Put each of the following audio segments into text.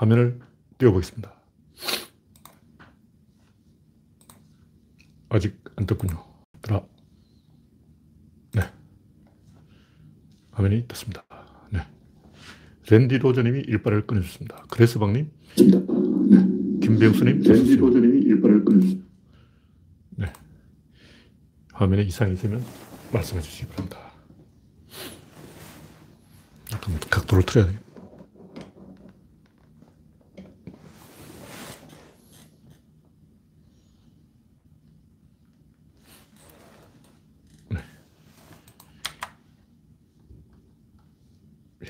화면을 띄워보겠습니다. 아직 안 떴군요. 들어. 네. 화면이 떴습니다. 네. 랜디 로저님이 일발을 끊어줬습니다. 그레스방님. 네. 김병수님. 랜디 로저님이 일발을 끊어줬습니다. 네. 화면에 이상이 있으면 말씀해 주시기 바랍니다. 약간 각도를 틀어야 돼요.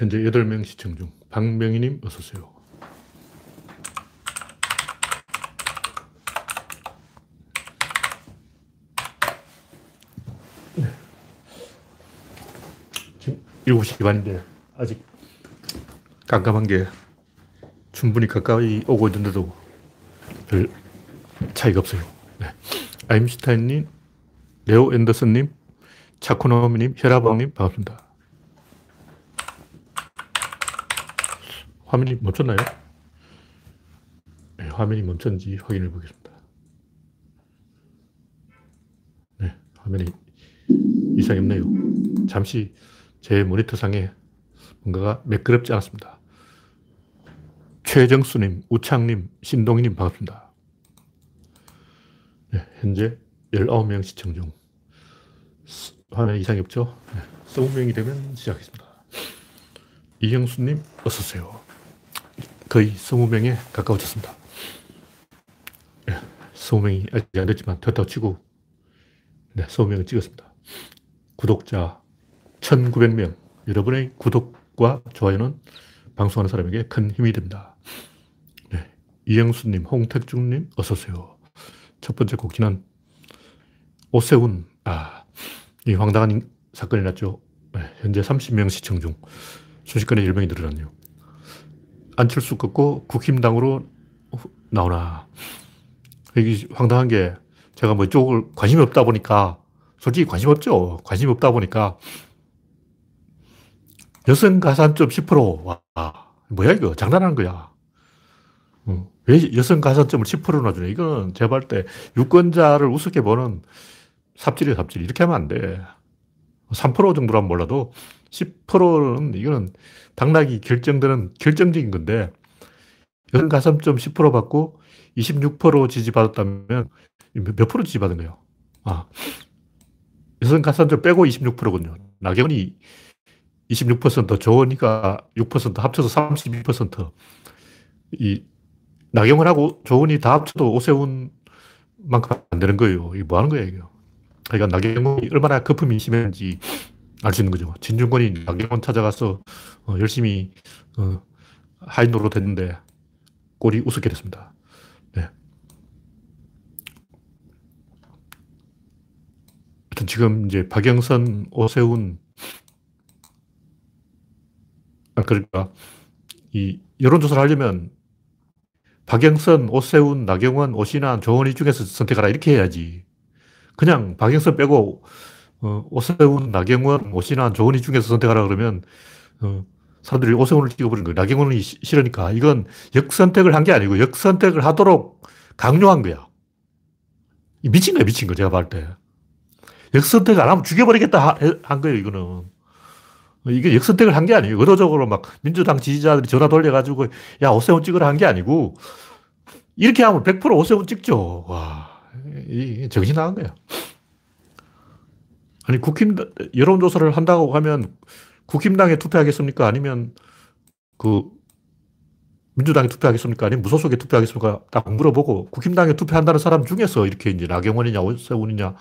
현재 8명 시청 중. 박명희님, 어서오세요. 네. 지금 7시 반인데, 아직 깜깜한 게 충분히 가까이 오고 있는데도 별 차이가 없어요. 네. 아임슈타인님, 레오 앤더슨님, 차코노미님, 혈압왕님, 반갑습니다. 화면이 멈췄나요? 네, 화면이 멈췄는지 확인해 보겠습니다. 네, 화면이 이상이 없네요. 잠시 제 모니터상에 뭔가가 매끄럽지 않았습니다. 최정수님, 우창님, 신동희님 반갑습니다. 네, 현재 19명 시청 중. 화면에 이상이 없죠? 네, 20명이 되면 시작하겠습니다. 이형수님, 어서오세요. 거의 20명에 가까워졌습니다. 네, 20명이 아직 안 됐지만 됐다고 치고 네, 20명을 찍었습니다. 구독자 1900명. 여러분의 구독과 좋아요는 방송하는 사람에게 큰 힘이 됩니다. 네, 이영수님, 홍택중님, 어서오세요. 첫 번째 곡지는 오세훈. 아, 이 황당한 사건이 났죠. 네, 현재 30명 시청 중 순식간에 1명이 늘어났네요. 안철수 꺾고 국힘당으로 나오나. 여기 황당한 게 제가 뭐 이쪽을 관심이 없다 보니까 솔직히 관심 없죠. 관심 없다 보니까 여성 가산점 10% 와. 뭐야 이거 장난하는 거야. 왜 여성 가산점을 10%나 주냐. 이거는 제발 때 유권자를 우습게 보는 삽질이야 삽질. 이렇게 하면 안 돼. 3% 정도라면 몰라도 10%는 이거는 당락이 결정되는 결정적인 건데 여성 가산점 10% 받고 26% 지지받았다면 몇 프로 지지받은 거예요? 아, 여성 가산점 빼고 26%군요. 나경원이 26%, 조원이가 6% 합쳐서 32%. 이 나경원하고 조원이 다 합쳐도 오세훈 만큼 안 되는 거예요. 이게 뭐 하는 거야, 이게. 그러니까 나경원이 얼마나 거품이 심했는지 알 수 있는 거죠. 진중권이 나경원 찾아가서 어, 열심히 어, 하인으로 됐는데 꼴이 우습게 됐습니다. 네. 하여튼 지금 이제 박영선, 오세훈, 아, 그러니까 이 여론조사를 하려면 박영선, 오세훈, 나경원, 오신환, 조원희 중에서 선택하라 이렇게 해야지. 그냥 박영선 빼고 어, 오세훈, 나경원, 오신환, 조원희 중에서 선택하라 그러면 어, 사람들이 오세훈을 찍어버린 거예요. 나경원이 싫으니까. 이건 역선택을 한 게 아니고 역선택을 하도록 강요한 거야. 미친 거야, 미친 거, 제가 봤을 때. 역선택 안 하면 죽여버리겠다 한 거예요, 이거는. 이게 역선택을 한 게 아니에요. 의도적으로 막 민주당 지지자들이 전화 돌려가지고 야, 오세훈 찍으라 한 게 아니고 이렇게 하면 100% 오세훈 찍죠. 와, 이 정신 나간 거야. 아니, 국힘, 여론조사를 한다고 하면 국힘당에 투표하겠습니까? 아니면 그 민주당에 투표하겠습니까? 아니면 무소속에 투표하겠습니까? 딱 물어보고 국힘당에 투표한다는 사람 중에서 이렇게 이제 나경원이냐, 오세훈이냐,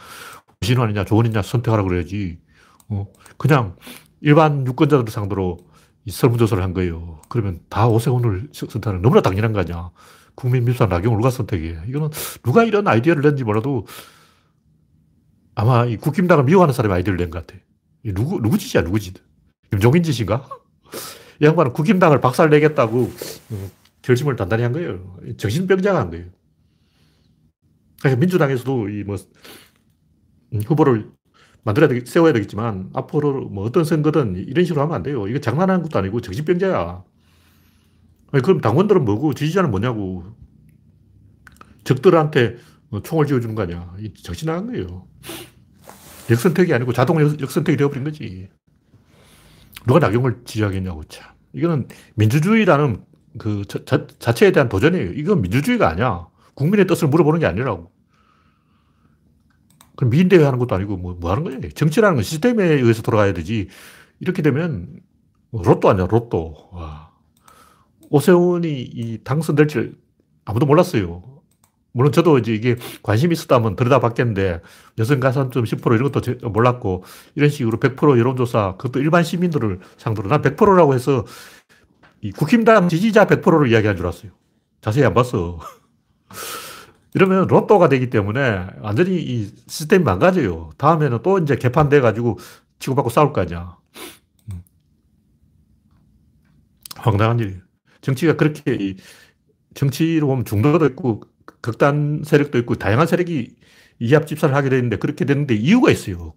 신환이냐, 조원이냐 선택하라 그래야지. 어, 그냥 일반 유권자들 상대로 이 설문조사를 한 거예요. 그러면 다 오세훈을 선택하는 너무나 당연한 거 아니야. 국민 민주당 나경원 누가 선택해. 이거는 누가 이런 아이디어를 냈는지 몰라도 아마 이 국힘당을 미워하는 사람이 아이디어를 낸 것 같아. 누구, 누구 짓이야, 누구 짓. 김종인 짓인가? 이 양반은 국힘당을 박살 내겠다고 어, 결심을 단단히 한 거예요. 정신병자가 한 거예요. 그러니까 민주당에서도 이 뭐, 음, 후보를 만들어야 되겠, 세워야 되겠지만, 앞으로 뭐 어떤 선거든 이런 식으로 하면 안 돼요. 이거 장난하는 것도 아니고 정신병자야. 아니, 그럼 당원들은 뭐고 지지자는 뭐냐고. 적들한테 총을 쥐어주는 거 아니야. 정신 나간 거예요. 역선택이 아니고 자동 역 선택이 되어버린 거지. 누가 나경을 지지하겠냐고, 참. 이거는 민주주의라는 그 자, 자체에 대한 도전이에요. 이건 민주주의가 아니야. 국민의 뜻을 물어보는 게 아니라고. 그럼 미인대회 하는 것도 아니고 뭐, 뭐 하는 거냐. 정치라는 건 시스템에 의해서 돌아가야 되지. 이렇게 되면 로또 아니야, 로또. 와. 오세훈이 당선될지 아무도 몰랐어요. 물론 저도 이제 이게 관심이 있었다면 들여다 봤겠는데 여성 가산점 10% 이런 것도 몰랐고 이런 식으로 100% 여론조사 그것도 일반 시민들을 상대로 난 100%라고 해서 이 국힘당 지지자 100%를 이야기한 줄 알았어요. 자세히 안 봤어. 이러면 로또가 되기 때문에 완전히 이 시스템이 망가져요. 다음에는 또 이제 개판돼 가지고 치고받고 싸울 거 아니야. 음. 황당한 일이에요. 정치가 그렇게 정치로 보면 중도도 있고 극단 세력도 있고 다양한 세력이 이합 집산을 하게 되는데 그렇게 되는데 이유가 있어요.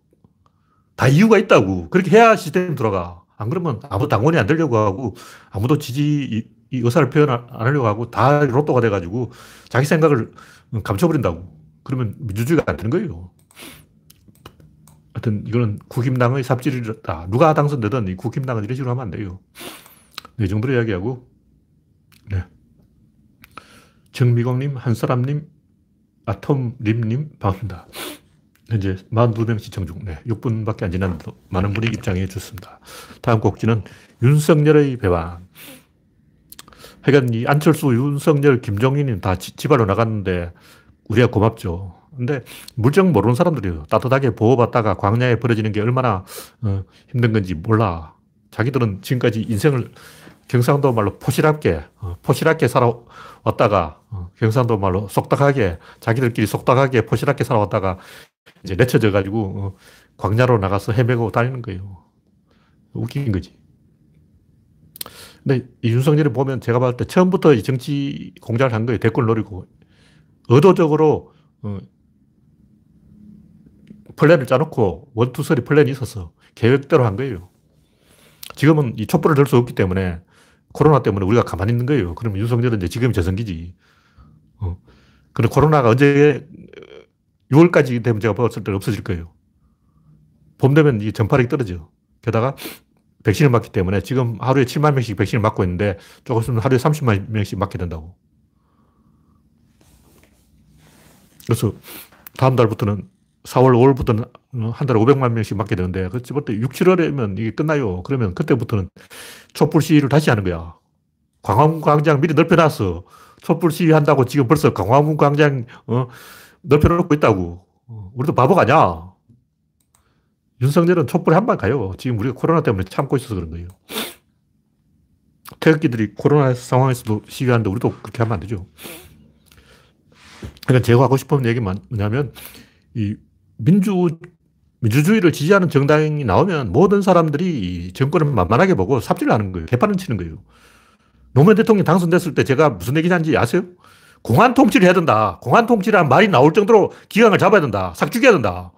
다 이유가 있다고. 그렇게 해야 시스템이 돌아가. 안 그러면 아무 당원이 안 되려고 하고 아무도 지지 이 의사를 표현 안 하려고 하고 다 로또가 돼가지고 자기 생각을 감춰버린다고. 그러면 민주주의가 안 되는 거예요. 하여튼 이거는 국힘당의 삽질이다. 누가 당선되든 이 국힘당은 이런 식으로 하면 안 돼요. 네, 정도로 이야기하고 네. 정미광님, 한사람님, 아톰림님, 반갑습니다. 현재 42명 시청 중, 네, 6분밖에 안 지났는데 많은 분이 입장해 주셨습니다. 다음 곡지는 윤석열의 배반. 하여간 이 안철수, 윤석열, 김종인이 다 지발로 나갔는데 우리가 고맙죠. 근데 물정 모르는 사람들이에요. 따뜻하게 보호받다가 광야에 버려지는 게 얼마나 어, 힘든 건지 몰라. 자기들은 지금까지 인생을 경상도 말로 포시랍게, 어, 포시랍게 살아왔다가, 어, 경상도 말로 속닥하게, 자기들끼리 속닥하게 포시랍게 살아왔다가, 이제 내쳐져 가지고, 어, 광야로 나가서 헤매고 다니는 거예요. 웃긴 거지. 근데 이 윤석열을 보면 제가 봤을 때 처음부터 이 정치 공작을 한 거예요. 대권 노리고. 의도적으로, 어, 플랜을 짜놓고 원투설이 플랜이 있어서 계획대로 한 거예요. 지금은 이 촛불을 들 수 없기 때문에 코로나 때문에 우리가 가만히 있는 거예요. 그러면 윤석열은 이제 지금이 재선기지. 어. 근데 코로나가 언제 6월까지 되면 제가 봤을 때 없어질 거예요. 봄 되면 이 전파력이 떨어져. 게다가 백신을 맞기 때문에 지금 하루에 7만 명씩 백신을 맞고 있는데 조금 있으면 하루에 30만 명씩 맞게 된다고. 그래서 다음 달부터는 4월, 5월부터는 한 달에 500만 명씩 맞게 되는데, 그때부터 6, 7월에면 이게 끝나요. 그러면 그때부터는 촛불 시위를 다시 하는 거야. 광화문 광장 미리 넓혀놨어. 촛불 시위 한다고 지금 벌써 광화문 광장, 어, 넓혀놓고 있다고. 어, 우리도 바보가 아니야. 윤석열은 촛불에 한방 가요. 지금 우리가 코로나 때문에 참고 있어서 그런 거예요. 태극기들이 코로나 상황에서도 시위하는데 우리도 그렇게 하면 안 되죠. 그러니까 제가 하고 싶은 얘기는 뭐냐면, 이 민주, 민주주의를 지지하는 정당이 나오면 모든 사람들이 정권을 만만하게 보고 삽질을 하는 거예요. 개판을 치는 거예요. 노무현 대통령이 당선됐을 때 제가 무슨 얘기 하는지 아세요? 공안 통치를 해야 된다. 공안 통치라는 말이 나올 정도로 기강을 잡아야 된다. 싹 죽여야 된다.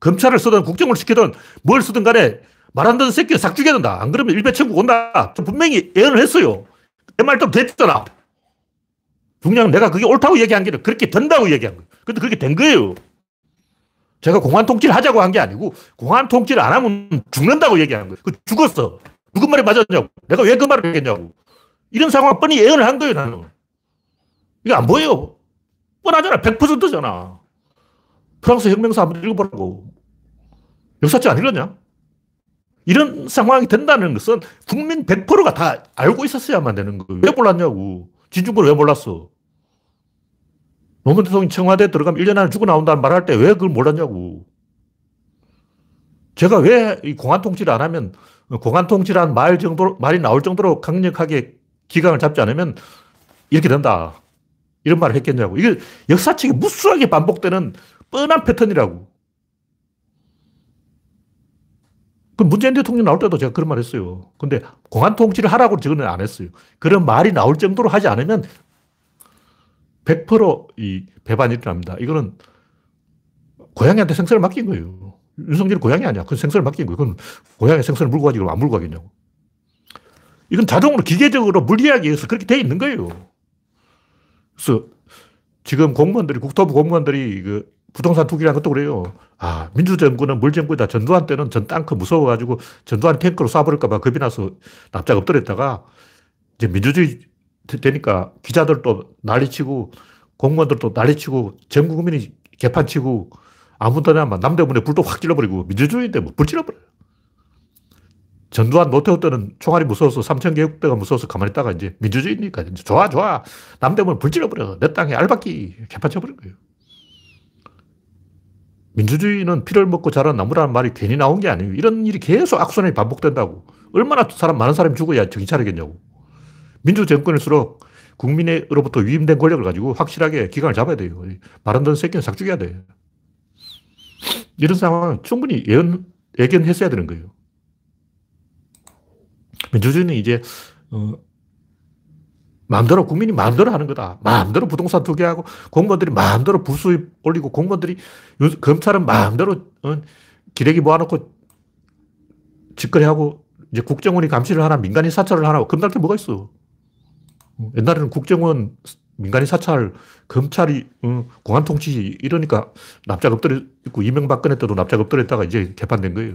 검찰을 쓰든 국정을 시키든 뭘 쓰든 간에 말 안 듣는 새끼를 싹 죽여야 된다. 안 그러면 일배 천국 온다. 분명히 예언을 했어요. 내 말도 됐잖아. 중요한 내가 그게 옳다고 얘기한 게 아니라 그렇게 된다고 얘기한 거예요. 근데 그렇게 된 거예요. 제가 공안 통치를 하자고 한 게 아니고 공안 통치를 안 하면 죽는다고 얘기한 거예요. 그 죽었어. 누구 말이 맞았냐고. 내가 왜 그 말을 했겠냐고. 이런 상황 뻔히 예언을 한 거예요, 나는. 이게 안 보여요. 뻔하잖아. 100%잖아. 프랑스 혁명사 한번 읽어보라고. 역사책 안 읽었냐? 이런 상황이 된다는 것은 국민 100%가 다 알고 있었어야만 되는 거예요. 왜 몰랐냐고. 진중권 왜 몰랐어? 노무현 대통령이 청와대 들어가면 1년 안에 죽어 나온다는 말할 때 왜 그걸 몰랐냐고. 제가 왜 이 공안 통치를 안 하면 공안 통치란 말 정도, 말이 나올 정도로 강력하게 기강을 잡지 않으면 이렇게 된다. 이런 말을 했겠냐고. 이게 역사책에 무수하게 반복되는 뻔한 패턴이라고. 그 문재인 대통령 나올 때도 제가 그런 말 했어요. 근데 공안 통치를 하라고 저는 안 했어요. 그런 말이 나올 정도로 하지 않으면 100%이 배반이 일어납니다. 이거는 고양이한테 생선을 맡긴 거예요. 윤석열이 고양이 아니야. 그건 생선을 맡긴 거예요. 그건 고양이 생선을 물고 가지 그럼 안 물고 가겠냐고. 이건 자동으로 기계적으로 물리하기 위해서 그렇게 돼 있는 거예요. 그래서 지금 공무원들이, 국토부 공무원들이 그 부동산 투기라는 것도 그래요. 아, 민주정부는 물정부이다. 전두환 때는 전 땅크 무서워가지고 전두환 탱크로 쏴버릴까봐 겁이 나서 납작 엎드렸다가 이제 민주주의 되니까 기자들도 난리치고 공무원들도 난리치고 전 국민이 개판치고 아무데나 남대문에 불도 확 질러버리고 민주주의인데 뭐 불 질러버려요. 전두환 노태우 때는 총알이 무서워서 삼천 개국대가 무서워서 가만히 있다가 이제 민주주의니까 이제 좋아 좋아 남대문 불 질러버려 내 땅에 알박기 개판쳐버린 거예요. 민주주의는 피를 먹고 자란 나무라는 말이 괜히 나온 게 아니에요. 이런 일이 계속 악순환이 반복된다고. 얼마나 사람, 많은 사람이 죽어야 정신 차리겠냐고. 민주 정권일수록 국민으로부터 위임된 권력을 가지고 확실하게 기강을 잡아야 돼요. 말 안 듣는 새끼는 싹 죽여야 돼. 이런 상황은 충분히 예언, 예견했어야 되는 거예요. 민주주의는 이제, 어, 마음대로, 국민이 마음대로 하는 거다. 마음대로 부동산 투기하고, 공무원들이 마음대로 부수입 올리고, 공무원들이, 검찰은 마음대로, 어, 기레기 모아놓고, 직거래하고, 이제 국정원이 감시를 하나, 민간인 사찰을 하나, 겁날 게 뭐가 있어. 옛날에는 국정원, 민간인 사찰, 검찰이, 어, 공안 통치 이러니까 납작 엎드려 있고, 이명박근혜 때도 납작 엎드려 있다가 이제 개판된 거예요.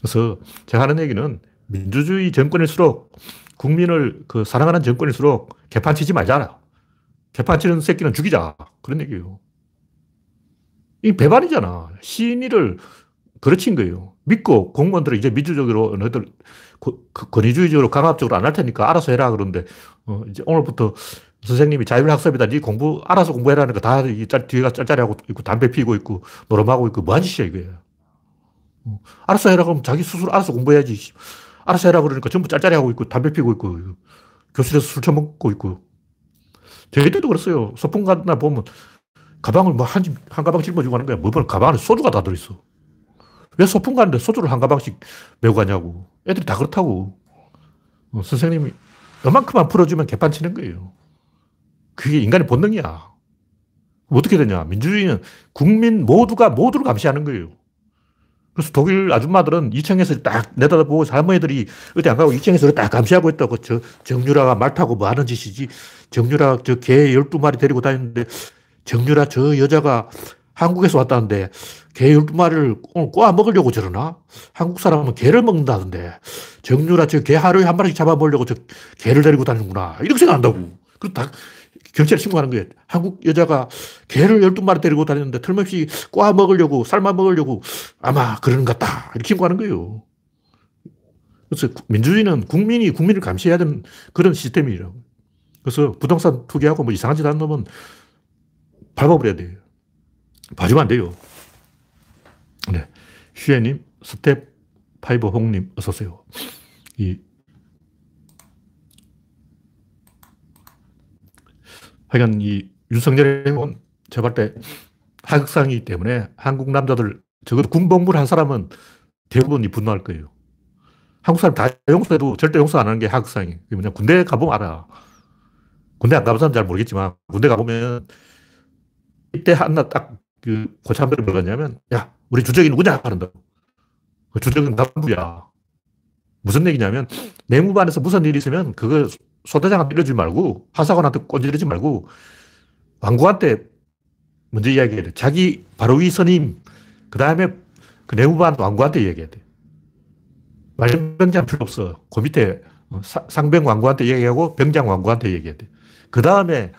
그래서 제가 하는 얘기는 민주주의 정권일수록 국민을 그 사랑하는 정권일수록 개판 치지 말자. 개판 치는 새끼는 죽이자. 그런 얘기예요. 이 배반이잖아. 시인이를 그르친 거예요. 믿고 공무원들은 이제 민주적으로 너희들 그 권위주의적으로 강압적으로 안 할 테니까 알아서 해라 그러는데 어 이제 오늘부터 선생님이 자율학습이다. 네 공부 알아서 공부해라는 거 다 뒤에가 짤짤하고 있고 담배 피고 있고 노름하고 있고 뭐한 짓이야 이거야. 어, 알아서 해라 그러면 자기 스스로 알아서 공부해야지. 알아서 해라 그러니까 전부 짤짤이 하고 있고, 담배 피고 있고, 교실에서 술 처먹고 있고. 저희 때도 그랬어요. 소풍 날 보면 가방을 뭐 한, 한 가방 짊어지고 가는 거야. 뭐 가방 안에 소주가 다 들어있어. 왜 소풍 가는데 소주를 한 가방씩 메고 가냐고. 애들이 다 그렇다고. 어, 선생님이 요만큼만 풀어주면 개판 치는 거예요. 그게 인간의 본능이야. 어떻게 되냐. 민주주의는 국민 모두가 모두를 감시하는 거예요. 그래서 독일 아줌마들은 2층에서 딱 내다보고 할머니들이 어디 안 가고 2층에서 딱 감시하고 있다고. 저 정유라가 말 타고 뭐 하는 짓이지. 정유라 저 개 12마리 데리고 다니는데 정유라 저 여자가 한국에서 왔다는데 개 12마리를 오늘 꼬아 먹으려고 저러나? 한국 사람은 개를 먹는다던데. 정유라 저 개 하루에 한 마리씩 잡아보려고 저 개를 데리고 다니는구나. 이렇게 생각한다고. 그리고 다 경찰에 신고하는 거예요. 한국 여자가 개를 12마리 데리고 다니는데 틀림없이 꼬아 먹으려고, 삶아 먹으려고 아마 그러는 것 같다. 이렇게 신고하는 거예요. 그래서 민주주의는 국민이 국민을 감시해야 되는 그런 시스템이라고. 그래서 부동산 투기하고 뭐 이상한 짓 하는 놈은 밟아버려야 돼요. 봐주면 안 돼요. 네. 슈에님, 스텝 파이버 홍님, 어서오세요. 이 하여간 이 윤석열의 은 제가 볼 때 하극상이기 때문에 한국 남자들 적어도 군복무를 한 사람은 대부분이 분노할 거예요. 한국 사람 다 용서해도 절대 용서 안 하는 게 하극상이에요. 뭐냐 군대 가보면 알아. 군대 안 가본 사람 잘 모르겠지만 군대 가보면 이때 하나 딱 그 고참들이 뭐가 냐면 야 우리 주적이 누구냐 하는다. 그 주적은 남부야. 무슨 얘기냐면 내무반에서 무슨 일이 있으면 그거 소대장한테 이러지 말고 하사관한테 꼰지르지 말고 왕국한테 먼저 이야기해야 돼. 자기 바로 위 선임, 그 다음에 그 내무반 왕국한테 이야기해야 돼. 말병장 필요 없어. 그 밑에 상병 왕국한테 이야기하고 병장 왕국한테 이야기해야 돼. 그 다음에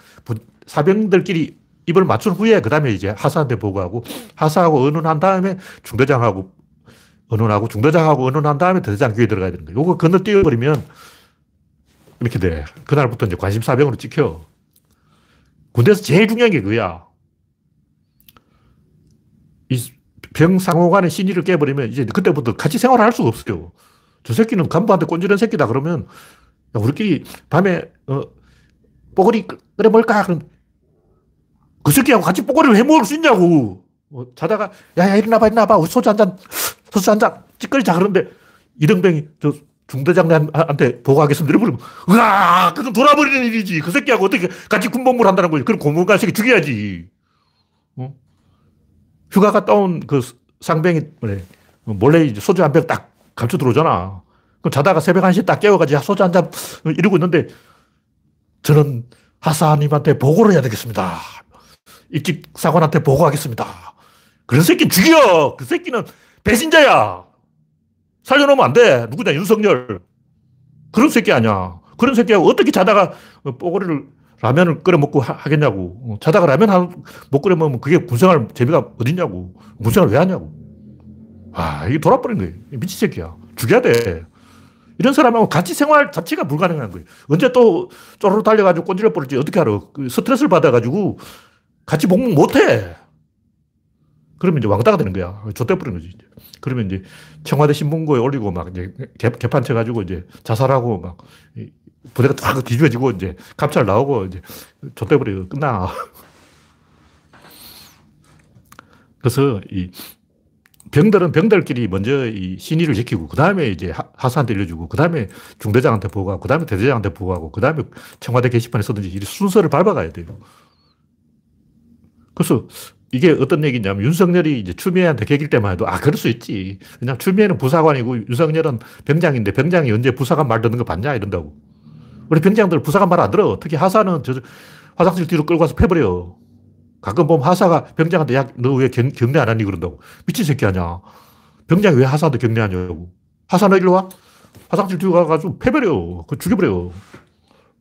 사병들끼리 입을 맞춘 후에 그 다음에 이제 하사한테 보고하고 하사하고 언론한 다음에 중대장하고 언론하고 중대장하고 언론한 다음에 대대장 교회 들어가야 되는 거야. 요거 건너뛰어버리면 이렇게 돼. 그날부터 이제 관심사병으로 찍혀. 군대에서 제일 중요한 게 그거야. 이 병상호 간의 신의를 깨버리면 이제 그때부터 같이 생활을 할 수가 없어요. 저 새끼는 간부한테 꼰지른 새끼다 그러면 야, 우리끼리 밤에 어, 뽀글이 끓여 먹을까? 그럼 그 새끼하고 같이 뽀글이를 해 먹을 수 있냐고. 어, 자다가 야야 일어나봐 일어나봐 소주 한 잔 소주 한 잔 찌꺼리자 그러는데 이등병이 저 중대장한테 보고하겠습니다. 이러면, 으아! 그건 돌아버리는 일이지. 그 새끼하고 어떻게 같이 군복무를 한다는 거지. 그럼 고문관 새끼 죽여야지. 어? 휴가 갔다 온 그 상병이, 몰래 소주 한 병 딱 감춰 들어오잖아. 그럼 자다가 새벽 1시에 딱 깨워가지고 소주 한 잔 이러고 있는데 저는 하사님한테 보고를 해야 되겠습니다. 입직 사관한테 보고하겠습니다. 그런 새끼 죽여! 그 새끼는 배신자야! 살려놓으면 안 돼. 누구냐, 윤석열. 그런 새끼 아니야. 그런 새끼하고 어떻게 자다가 뽀고리를 라면을 끓여 먹고 하, 겠냐고 어, 자다가 라면 못 끓여 먹으면 그게 군생활 재미가 어딨냐고. 군생활 왜 하냐고. 아, 이게 돌아버린 거예요. 미친 새끼야. 죽여야 돼. 이런 사람하고 같이 생활 자체가 불가능한 거예요. 언제 또 쪼르르 달려가지고 꼰질러 버릴지 어떻게 알아. 그 스트레스를 받아가지고 같이 복무 못 해. 그러면 이제 왕따가 되는 거야. 좆대버리는 거지. 그러면 이제 청와대 신문고에 올리고 막 이제 개, 개판 쳐가지고 이제 자살하고 막 부대가 딱 뒤집어지고 이제 감찰 나오고 이제 좆대버리고 끝나. 그래서 이 병들은 병들끼리 먼저 이 신의를 지키고, 그 다음에 이제 하사한테 일려주고, 그 다음에 중대장한테 보고하고, 그 다음에 대대장한테 보고하고, 그 다음에 청와대 게시판에 서든지 이 순서를 밟아가야 돼요. 그래서 이게 어떤 얘기냐면 윤석열이 이제 추미애한테 개길 때만 해도 아, 그럴 수 있지. 그냥 추미애는 부사관이고 윤석열은 병장인데 병장이 언제 부사관 말 듣는 거 봤냐 이런다고. 우리 병장들 부사관 말 안 들어. 특히 하사는 저 화장실 뒤로 끌고 가서 패버려. 가끔 보면 하사가 병장한테 야, 너 왜 경례 안 하니 그런다고. 미친 새끼 아니야. 병장이 왜 하사한테 경례하냐고. 하사 너 일로 와? 화장실 뒤로 가가지고 패버려. 그 죽여버려.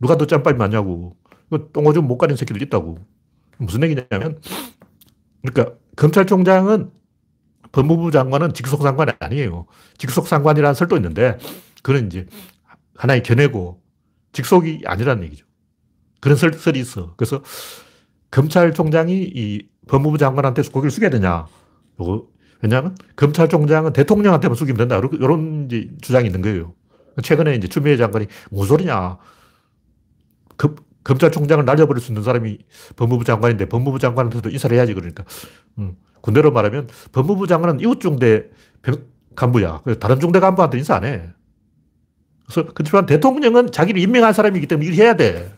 누가 더 짬밥이 많냐고. 그 똥오줌 못 가린 새끼들 있다고. 무슨 얘기냐면, 그러니까 검찰총장은 법무부 장관은 직속 상관이 아니에요. 직속 상관이라는 설도 있는데, 그는 이제 하나의 견해고, 직속이 아니라는 얘기죠. 그런 설, 설이 있어. 그래서 검찰총장이 이 법무부 장관한테 고개를 숙여야 되냐. 요거, 왜냐하면 검찰총장은 대통령한테만 숙이면 된다. 이런 주장이 있는 거예요. 최근에 이제 추미애 장관이 무슨 소리냐. 검, 검찰총장을 날려버릴 수 있는 사람이 법무부 장관인데 법무부 장관한테도 인사를 해야지 그러니까. 음, 군대로 말하면 법무부 장관은 이웃 중대 간부야. 다른 중대 간부한테 인사 안 해. 그래서 그렇지만 대통령은 자기를 임명한 사람이기 때문에 일을 해야 돼.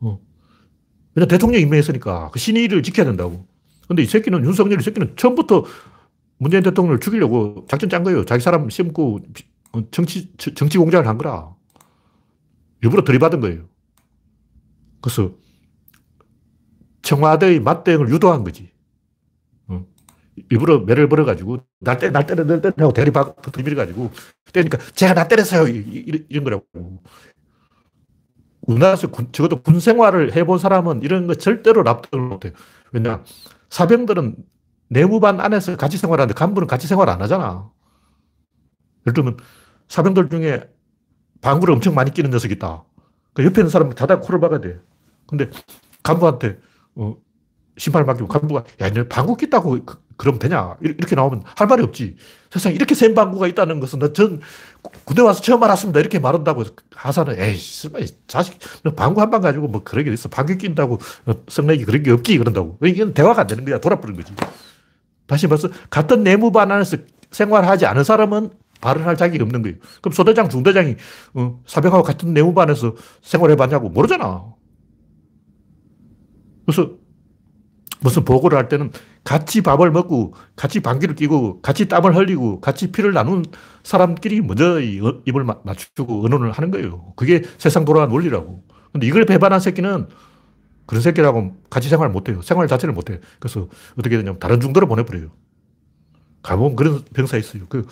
어. 왜냐 대통령 임명했으니까 그 신의를 지켜야 된다고. 근데 이 새끼는 윤석열 이 새끼는 처음부터 문재인 대통령을 죽이려고 작전 짠 거예요. 자기 사람 심고 정치, 정치 공작을 한 거라. 일부러 들이받은 거예요. 그래서 청와대의 맞대응을 유도한 거지. 어. 일부러 매를 벌어가지고, 날 때, 날 때려, 날 때려 하고 대리 박, 들밀어가지고, 때니까 제가 나 때렸어요. 이런, 거라고. 우리나라에서 군, 적어도 군 생활을 해본 사람은 이런 거 절대로 납득을 못 해요. 왜냐, 사병들은 내무반 안에서 같이 생활하는데 간부는 같이 생활 안 하잖아. 예를 들면, 사병들 중에 방구를 엄청 많이 끼는 녀석이 있다. 그 옆에 있는 사람은 다다 코를 박아야 돼. 근데 간부한테 어, 심판을 맡기고 간부가 야, 너 방구 낀다고 그, 그러면 되냐? 이렇게 나오면 할 말이 없지. 세상에 이렇게 센 방구가 있다는 것은 나전 군대 와서 처음 알았습니다. 이렇게 말한다고 하사는 에이, 자식, 너 방구 한 방 가지고 뭐 그런 게 있어. 방구 낀다고 성내기 그런 게 없기 그런다고. 이건 대화가 안 되는 거야. 돌아버린 거지. 다시 말해서 같은 내무반 안에서 생활하지 않은 사람은 발언할 자격이 없는 거예요. 그럼 소대장, 중대장이 어, 사병하고 같은 내무반에서 생활해봤냐고 모르잖아. 그래서 무슨 보고를 할 때는 같이 밥을 먹고 같이 방귀를 끼고 같이 땀을 흘리고 같이 피를 나눈 사람끼리 먼저 입을 맞추고 의논을 하는 거예요. 그게 세상 돌아가는 원리라고. 근데 이걸 배반한 새끼는 그런 새끼라고 같이 생활 못 해요. 생활 자체를 못 해요. 그래서 어떻게 되냐면 다른 중도로 보내버려요. 가보면 그런 병사 있어요. 그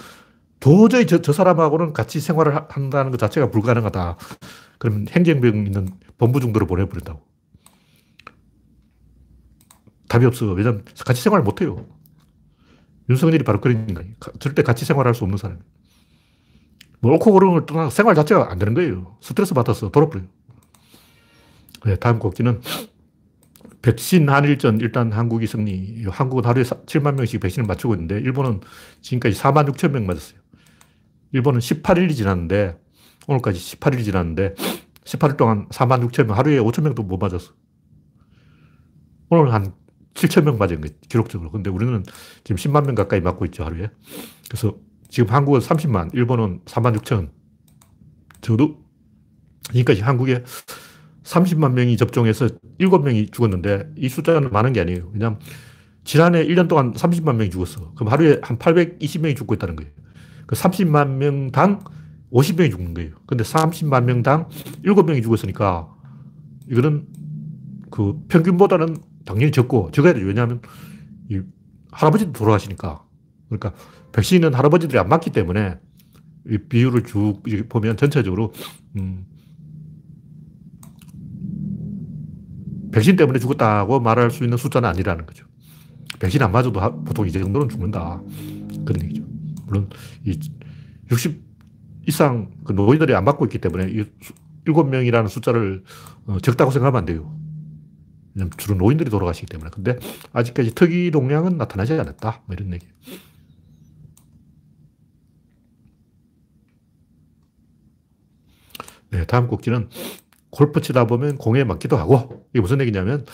도저히 저, 저 사람하고는 같이 생활을 한다는 것 자체가 불가능하다. 그러면 행정병 있는 본부 중도로 보내버린다고. 답이 없어. 왜냐면 같이 생활을 못 해요. 윤석열이 바로 그런 인간이에요. 절대 같이 생활할 수 없는 사람. 뭐 옳고 그름을 르 떠나 생활 자체가 안 되는 거예요. 스트레스 받아서 돌아버려요. 네, 다음 곡지는 백신 한일전 일단 한국이 승리. 한국은 하루에 7만 명씩 백신을 맞추고 있는데 일본은 지금까지 4만 6천 명 맞았어요. 일본은 18일이 지났는데 오늘까지 18일이 지났는데 18일 동안 4만 6천 명 하루에 5천 명도 못 맞았어. 오늘 한 7천 명 맞은 거예요. 기록적으로. 근데 우리는 지금 10만 명 가까이 맞고 있죠, 하루에. 그래서 지금 한국은 30만, 일본은 4만 6천. 저도 지금까지 한국에 30만 명이 접종해서 7명이 죽었는데 이 숫자는 많은 게 아니에요. 왜냐하면 지난해 1년 동안 30만 명이 죽었어. 그럼 하루에 한 820명이 죽고 있다는 거예요. 그 30만 명당 50명이 죽는 거예요. 근데 30만 명당 7명이 죽었으니까 이거는 그 평균보다는 당연히 적고 적어야 돼요. 왜냐하면 이 할아버지도 돌아가시니까. 그러니까 백신은 할아버지들이 안 맞기 때문에 이 비율을 쭉 보면 전체적으로 음 백신 때문에 죽었다고 말할 수 있는 숫자는 아니라는 거죠. 백신 안 맞아도 보통 이 정도는 죽는다. 그런 얘기죠. 물론 이 60 이상 그 노인들이 안 맞고 있기 때문에 이 7명이라는 숫자를 어, 적다고 생각하면 안 돼요. 주로 노인들이 돌아가시기 때문에. 근데 아직까지 특이 동향은 나타나지 않았다. 뭐 이런 얘기. 네, 다음 꼭지는 골프 치다 보면 공에 맞기도 하고, 이게 무슨 얘기냐면,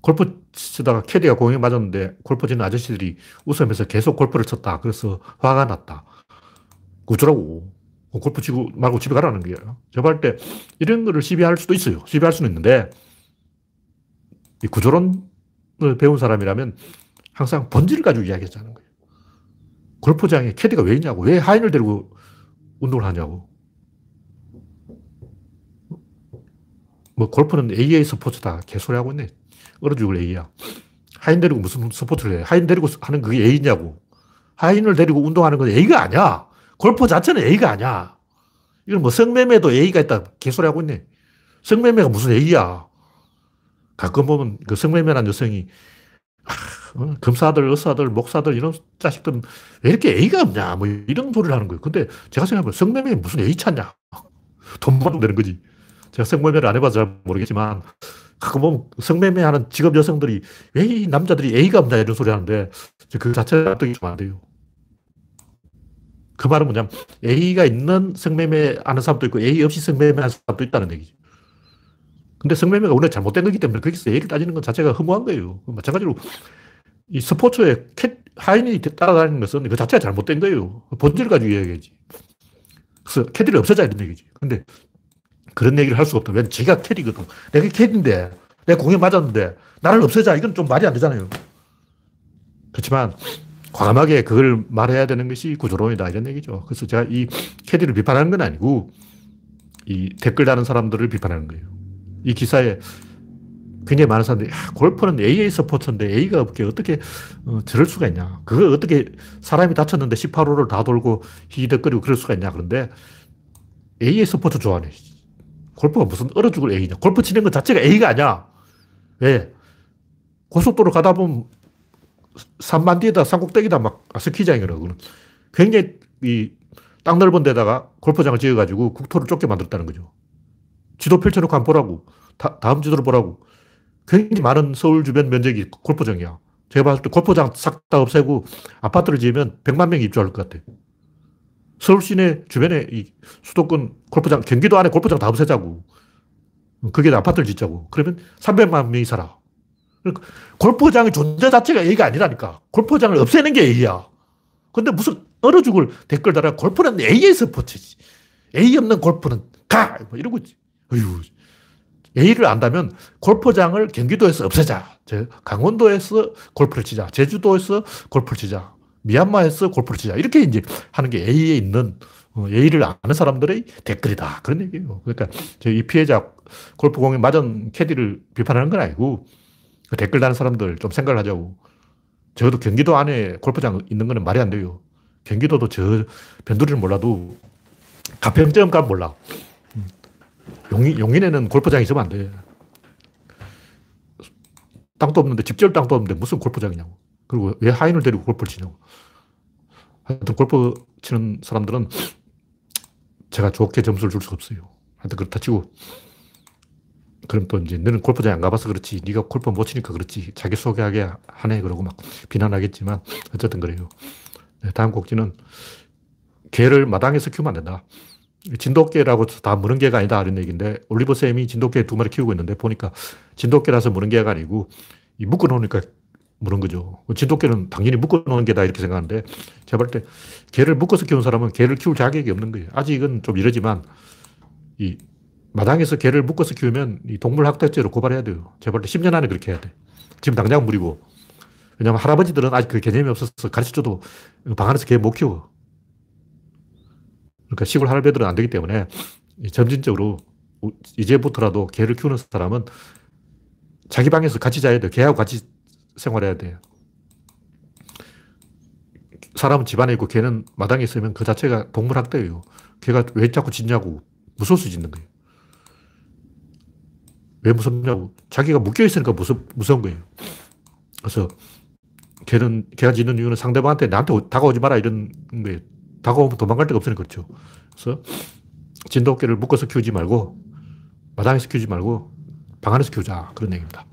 골프 치다가 캐디가 공에 맞았는데, 골프 치는 아저씨들이 웃으면서 계속 골프를 쳤다. 그래서 화가 났다. 구조라고. 골프 치고 말고 집에 가라는 거예요. 제가 할 때, 이런 거를 시비할 수도 있어요. 시비할 수는 있는데, 이 구조론을 배운 사람이라면 항상 본질을 가지고 이야기하자는 거예요. 골프장에 캐디가 왜 있냐고. 왜 하인을 데리고 운동을 하냐고. 뭐 골프는 AA 스포츠다. 개소리하고 있네. 얼어 죽을 A야. 하인 데리고 무슨 스포츠를 해. 하인 데리고 하는 그게 A냐고. 하인을 데리고 운동하는 건 A가 아니야. 골프 자체는 A가 아니야. 이건 뭐 성매매도 A가 있다. 개소리하고 있네. 성매매가 무슨 A야. 가끔 보면 그 성매매한 여성이 아, 어, 검사들, 의사들, 목사들 이런 자식들은 왜 이렇게 A가 없냐 뭐 이런 소리를 하는 거예요. 근데 제가 생각해보면 성매매 무슨 A 찾냐. 돈 벌면 되는 거지. 제가 성매매를 안 해봐서 잘 모르겠지만 가끔 보면 성매매하는 직업 여성들이 왜 이 남자들이 A가 없냐 이런 소리 하는데 그 자체가 납득이 좀 안 돼요. 그 말은 뭐냐면 A가 있는 성매매 하는 사람도 있고 A 없이 성매매 하는 사람도 있다는 얘기죠. 근데 성매매가 원래 잘못된 거기 때문에 거기서 A를 따지는 것 자체가 허무한 거예요. 마찬가지로 이 스포츠에 캣, 하인이 따라다니는 것은 그 자체가 잘못된 거예요. 본질을 가지고 이야기하지. 그래서 캐디를 없애자 이런 얘기지. 근데 그런 얘기를 할 수가 없다. 왜냐면 지가 캐디거든. 내가 캐디인데, 내가 공에 맞았는데, 나를 없애자. 이건 좀 말이 안 되잖아요. 그렇지만, 과감하게 그걸 말해야 되는 것이 구조론이다. 이런 얘기죠. 그래서 제가 이 캐디를 비판하는 건 아니고, 이 댓글 다는 사람들을 비판하는 거예요. 이 기사에 굉장히 많은 사람들이, 야, 골프는 AA 스포츠인데 A가 없게 어떻게 어, 저럴 수가 있냐. 그걸 어떻게 사람이 다쳤는데 18호를 다 돌고 히덕거리고 그럴 수가 있냐. 그런데 AA 스포츠 좋아하네. 골프가 무슨 얼어 죽을 A냐. 골프 치는 것 자체가 A가 아니야. 왜? 고속도로 가다 보면 산만 뒤에다 산꼭대기다 막 아, 스키장이라고. 굉장히 이 땅 넓은 데다가 골프장을 지어가지고 국토를 좁게 만들었다는 거죠. 지도 펼쳐놓고 한번 보라고. 다, 다음 지도를 보라고. 굉장히 많은 서울 주변 면적이 골프장이야. 제가 봤을 때 골프장 싹 다 없애고 아파트를 지으면 100만 명이 입주할 것 같아. 서울 시내 주변에 이 수도권 골프장, 경기도 안에 골프장 다 없애자고. 거기에 아파트를 짓자고. 그러면 300만 명이 살아. 그러니까 골프장의 존재 자체가 A가 아니라니까. 골프장을 없애는 게 A야. 근데 무슨 얼어 죽을 댓글 달아. 골프는 A의 스포츠지. A 없는 골프는 가! 뭐 이러고 있지. 어휴. A를 안다면 골프장을 경기도에서 없애자. 강원도에서 골프를 치자. 제주도에서 골프를 치자. 미얀마에서 골프를 치자. 이렇게 이제 하는 게 A에 있는 어, A를 아는 사람들의 댓글이다. 그런 얘기예요. 그러니까 이 피해자 골프공에 맞은 캐디를 비판하는 건 아니고 그 댓글 다는 사람들 좀 생각을 하자고. 적어도 경기도 안에 골프장 있는 거는 말이 안 돼요. 경기도도 저 변두리를 몰라도 가평점 값 몰라. 용인, 용인에는 골프장이 있으면 안 돼. 땅도 없는데, 집절 땅도 없는데 무슨 골프장이냐고. 그리고 왜 하인을 데리고 골프를 치냐고. 하여튼 골프 치는 사람들은 제가 좋게 점수를 줄 수가 없어요. 하여튼 그렇다 치고. 그럼 또 이제 너는 골프장 안 가봐서 그렇지. 네가 골프 못 치니까 그렇지. 자기 소개하게 하네. 그러고 막 비난하겠지만 어쨌든 그래요. 네, 다음 곡지는 개를 마당에서 키우면 안 된다. 진돗개라고 다 무는 개가 아니다. 이런 얘기인데, 올리버 쌤이 진돗개 두 마리 키우고 있는데, 보니까 진돗개라서 무는 개가 아니고, 이 묶어놓으니까 무는 거죠. 진돗개는 당연히 묶어놓은 개다. 이렇게 생각하는데, 제가 볼 때, 개를 묶어서 키운 사람은 개를 키울 자격이 없는 거예요. 아직은 좀 이러지만, 이 마당에서 개를 묶어서 키우면 이 동물학대죄로 고발해야 돼요. 제가 볼 때 10년 안에 그렇게 해야 돼. 지금 당장 무리고. 왜냐면 할아버지들은 아직 그 개념이 없어서 가르쳐줘도 방 안에서 개 못 키워. 그러니까 시골 할배들은 안 되기 때문에 점진적으로 이제부터라도 개를 키우는 사람은 자기 방에서 같이 자야 돼. 개하고 같이 생활해야 돼요. 사람은 집안에 있고 개는 마당에 있으면 그 자체가 동물학대예요. 개가 왜 자꾸 짖냐고 무서워서 짖는 거예요. 왜 무섭냐고 자기가 묶여 있으니까 무서, 무서운 거예요. 그래서 개는 개가 짖는 이유는 상대방한테 나한테 다가오지 마라 이런 거예요. 다가오면 도망갈 데가 없으니까 그렇죠. 그래서 진돗개를 묶어서 키우지 말고 마당에서 키우지 말고 방 안에서 키우자 그런 얘기입니다.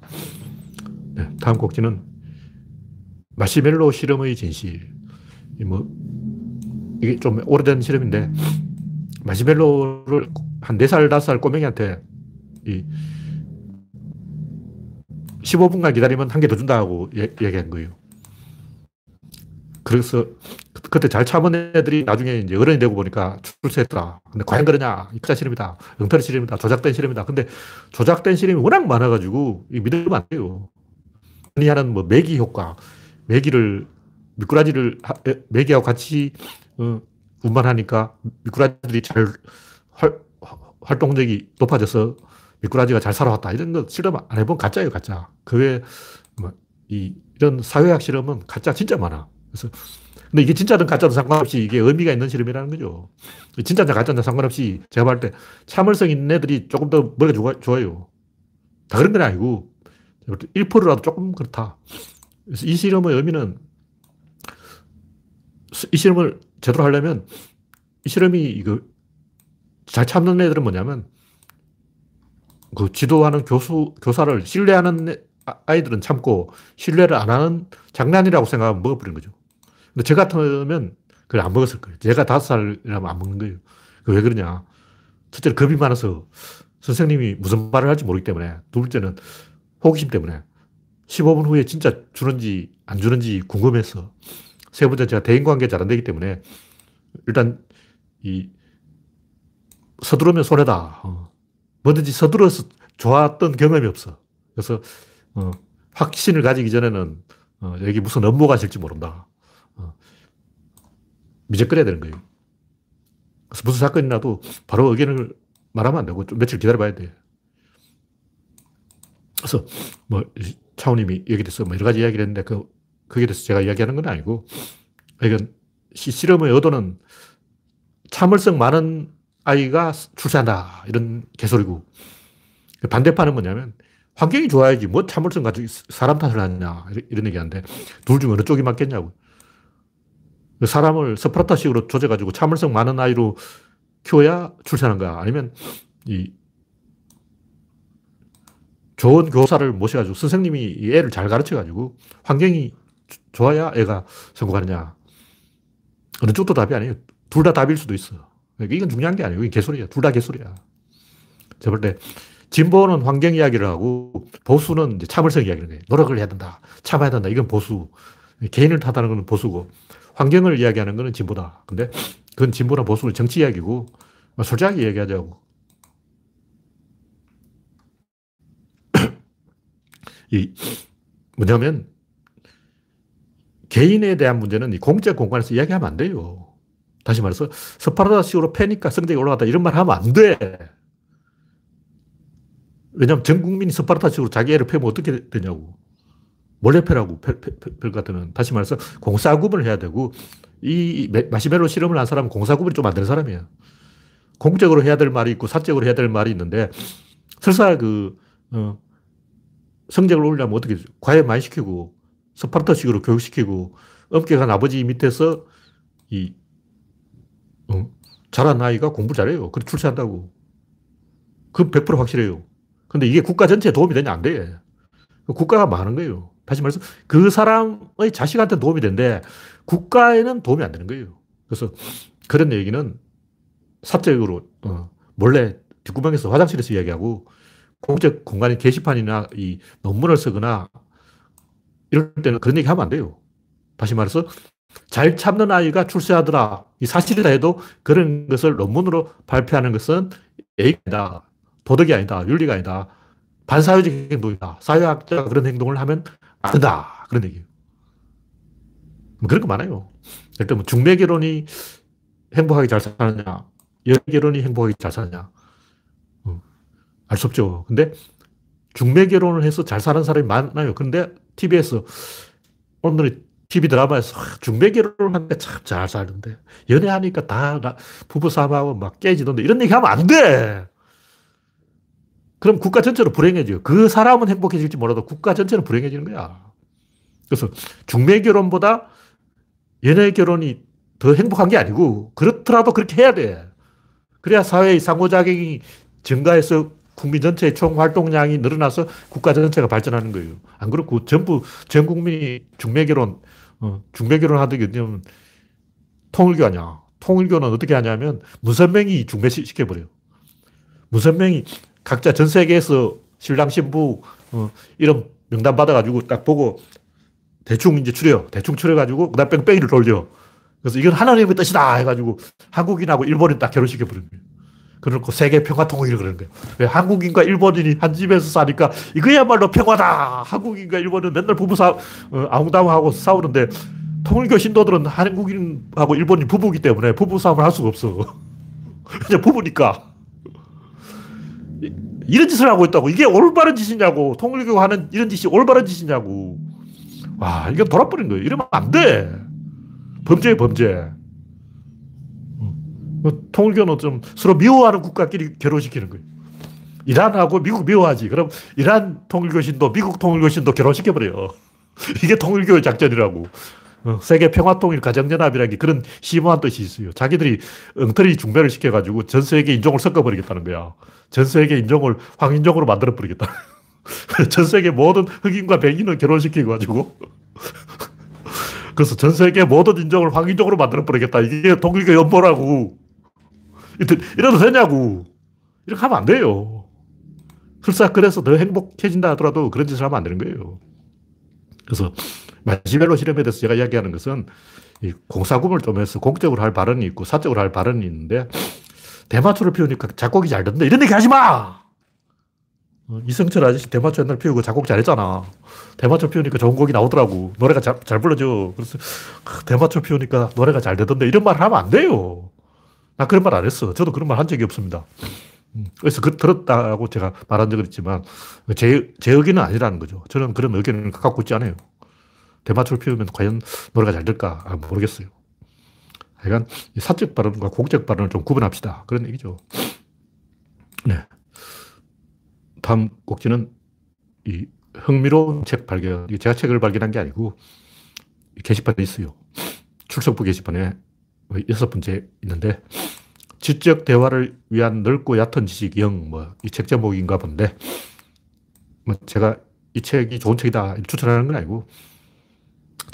네, 다음 곡지는 마시멜로 실험의 진실. 뭐 이게 좀 오래된 실험인데 마시멜로를 한 4살, 5살 꼬맹이한테 이 15분간 기다리면 한 개 더 준다고 얘기한 거예요. 그래서 그때 잘 참은 애들이 나중에 이제 어른이 되고 보니까 출세했더라. 근데 과연 그러냐? 이자 실험이다. 영탈 실험이다. 조작된 실험이다. 근데 조작된 실험이 워낙 많아가지고 믿으면 안 돼요. 흔히 하는 뭐 매기 효과. 매기를, 미꾸라지를, 매기하고 같이 어, 운반하니까 미꾸라지들이 잘 활, 활동력이 높아져서 미꾸라지가 잘 살아왔다. 이런 거 실험 안 해본 가짜예요, 가짜. 그 외에 뭐, 이, 이런 사회학 실험은 가짜 진짜 많아. 그래서 근데 이게 진짜든 가짜든 상관없이 이게 의미가 있는 실험이라는 거죠. 진짜냐 가짜냐 상관없이 제가 볼때 참을성 있는 애들이 조금 더 머리가 좋아, 요 다 그런 건 아니고 1%라도 조금 그렇다. 그래서 이 실험의 의미는 이 실험을 제대로 하려면 이 실험이 이거 잘 참는 애들은 뭐냐면 그 지도하는 교수, 교사를 신뢰하는 아이들은 참고 신뢰를 안 하는 장난이라고 생각하면 먹어버리는 거죠. 근데 저 같으면 그걸 안 먹었을 거예요. 제가 다섯 살이라면 안 먹는 거예요. 왜 그러냐. 첫째는 겁이 많아서 선생님이 무슨 말을 할지 모르기 때문에 둘째는 호기심 때문에 15분 후에 진짜 주는지 안 주는지 궁금해서 세 번째 제가 대인 관계 잘 안 되기 때문에 일단 이 서두르면 손해다. 어. 뭐든지 서두러서 좋았던 경험이 없어. 그래서 어, 확신을 가지기 전에는 어, 여기 무슨 업무가 있을지 모른다. 미적거려야 되는 거예요. 그래서 무슨 사건이 나도 바로 의견을 말하면 안 되고 좀 며칠 기다려봐야 돼. 그래서 뭐 차우님이 여기 대해서 뭐 여러 가지 이야기를 했는데 그, 거기에 대해서 제가 이야기하는 건 아니고 이건 실험의 의도는 참을성 많은 아이가 출세한다. 이런 개소리고. 반대판은 뭐냐면 환경이 좋아야지 뭐 참을성 가지고 사람 탓을 하느냐. 이런 얘기하는데 둘 중 어느 쪽이 맞겠냐고 사람을 스파르타식으로 조져가지고 참을성 많은 아이로 키워야 출세하는가? 아니면 이 좋은 교사를 모셔가지고 선생님이 애를 잘 가르쳐가지고 환경이 좋아야 애가 성공하느냐? 어느 쪽도 답이 아니에요. 둘 다 답일 수도 있어. 그러니까 이건 중요한 게 아니에요. 이건 개소리야. 둘 다 개소리야. 제가 볼 때, 진보는 환경 이야기를 하고, 보수는 참을성 이야기를 해. 노력을 해야 된다. 참아야 된다. 이건 보수. 개인을 탓하는 건 보수고, 환경을 이야기하는 것은 진보다. 근데 그건 진보나 보수는 정치 이야기고, 뭐 솔직하게 이야기하자고. 이, 뭐냐면, 개인에 대한 문제는 이 공적 공간에서 이야기하면 안 돼요. 다시 말해서, 스파르타식으로 패니까 성적이 올라갔다 이런 말 하면 안 돼. 왜냐면 전 국민이 스파르타식으로 자기 애를 패면 어떻게 되냐고. 몰래패라고, 별 같으면. 다시 말해서 공사 구분을 해야 되고, 이 마시멜로 실험을 한 사람은 공사 구분이 좀 안 되는 사람이에요. 공적으로 해야 될 말이 있고, 사적으로 해야 될 말이 있는데, 설사 그, 어, 성적을 올리려면 어떻게, 과외 많이 시키고, 스파르타식으로 교육시키고, 엄격한 아버지 밑에서 이, 어, 잘한 아이가 공부 잘해요. 그래 출세한다고. 그 100% 확실해요. 근데 이게 국가 전체에 도움이 되냐? 안 돼. 국가가 많은 거예요. 다시 말해서 그 사람의 자식한테 도움이 되는데 국가에는 도움이 안 되는 거예요. 그래서 그런 얘기는 사적으로 어, 몰래 뒷구멍에서 화장실에서 이야기하고 공적 공간의 게시판이나 이 논문을 쓰거나 이럴 때는 그런 얘기 하면 안 돼요. 다시 말해서 잘 참는 아이가 출세하더라. 이 사실이다 해도 그런 것을 논문으로 발표하는 것은 예의가 아니다. 도덕이 아니다. 윤리가 아니다. 반사회적 행동이다. 사회학자가 그런 행동을 하면 안 된다. 그런 얘기예요. 뭐 그런 거 많아요. 일단 뭐 중매개론이 행복하게 잘 사느냐? 연애 결혼이 행복하게 잘 사느냐? 음, 알수 없죠. 근데 중매 결혼을 해서 잘 사는 사람이 많아요. 근데 TV에서 오늘 TV 드라마에서 중매 결혼을 하는데 참 잘 사는데 연애하니까 다 부부 싸움하고 막 깨지던데 이런 얘기 하면 안 돼. 그럼 국가 전체로 불행해져요. 그 사람은 행복해질지 몰라도 국가 전체는 불행해지는 거야. 그래서 중매 결혼보다 연애 결혼이 더 행복한 게 아니고 그렇더라도 그렇게 해야 돼. 그래야 사회의 상호작용이 증가해서 국민 전체의 총 활동량이 늘어나서 국가 전체가 발전하는 거예요. 안 그렇고 전부 전 국민이 중매 결혼, 어, 중매 결혼 하던 게 뭐냐면 통일교 아니야. 통일교는 어떻게 하냐면 무선명이 중매 시켜버려요. 무선명이 각자 전 세계에서 신랑 신부 어, 이름 명단 받아가지고 딱 보고 대충 이제 추려. 대충 추려가지고 그다음 뺑뺑이를 돌려. 그래서 이건 하나님의 뜻이다 해가지고 한국인하고 일본인 딱 결혼시켜 버리는 거예요. 그래놓고 세계 평화 통일을 그러는 거예요. 왜 한국인과 일본인이 한 집에서 사니까 이거야말로 평화다. 한국인과 일본은 맨날 부부 사, 어, 아웅다웅하고 싸우는데 통일교 신도들은 한국인하고 일본인 부부기 때문에 부부 싸움을 할 수가 없어. 그냥 부부니까. 이런 짓을 하고 있다고. 이게 올바른 짓이냐고. 통일교 하는 이런 짓이 올바른 짓이냐고. 와, 이건 돌아버린 거예요. 이러면 안 돼. 범죄예 범죄. 뭐 통일교는 좀 서로 미워하는 국가끼리 결혼시키는 거예요. 이란하고 미국 미워하지. 그럼 이란 통일교 신도 미국 통일교 신도 결혼시켜버려요. 이게 통일교의 작전이라고. 어, 세계 평화통일 가정연합이라는 게 그런 심오한 뜻이 있어요. 자기들이 엉터리 중매를 시켜가지고 전 세계 인종을 섞어버리겠다는 거야. 전 세계 인종을 황인종으로 만들어버리겠다. 전 세계 모든 흑인과 백인을 결혼시키고 가지고 그래서 전 세계 모든 인종을 황인종으로 만들어버리겠다. 이게 독일교 연보라고. 이래도 되냐고. 이렇게 하면 안 돼요. 설사 그래서 더 행복해진다 하더라도 그런 짓을 하면 안 되는 거예요. 그래서 마시멜로 실험에 대해서 제가 이야기하는 것은 이 공사금을 통해서 공적으로 할 발언이 있고 사적으로 할 발언이 있는데 대마초를 피우니까 작곡이 잘 된다. 이런 얘기 하지 마! 어, 이승철 아저씨 대마초 옛날 피우고 작곡 잘했잖아. 대마초 피우니까 좋은 곡이 나오더라고. 노래가 잘, 잘 불러줘. 그래서 대마초 피우니까 노래가 잘 되던데 이런 말 하면 안 돼요. 나 그런 말 안 했어. 저도 그런 말 한 적이 없습니다. 음, 그래서 그, 들었다고 제가 말한 적은 있지만 제, 제 의견은 아니라는 거죠. 저는 그런 의견을 갖고 있지 않아요. 대마초를 피우면 과연 노래가 잘 될까 아, 모르겠어요. 하여간 사적 발언과 공적 발언을 좀 구분합시다. 그런 얘기죠. 네. 다음 꼭지는 이 흥미로운 책 발견. 제가 책을 발견한 게 아니고 게시판에 있어요. 출석부 게시판에 여섯 번째 있는데 지적 대화를 위한 넓고 얕은 지식 영, 뭐, 이 책 제목인가 본데, 뭐, 제가 이 책이 좋은 책이다 추천하는 건 아니고,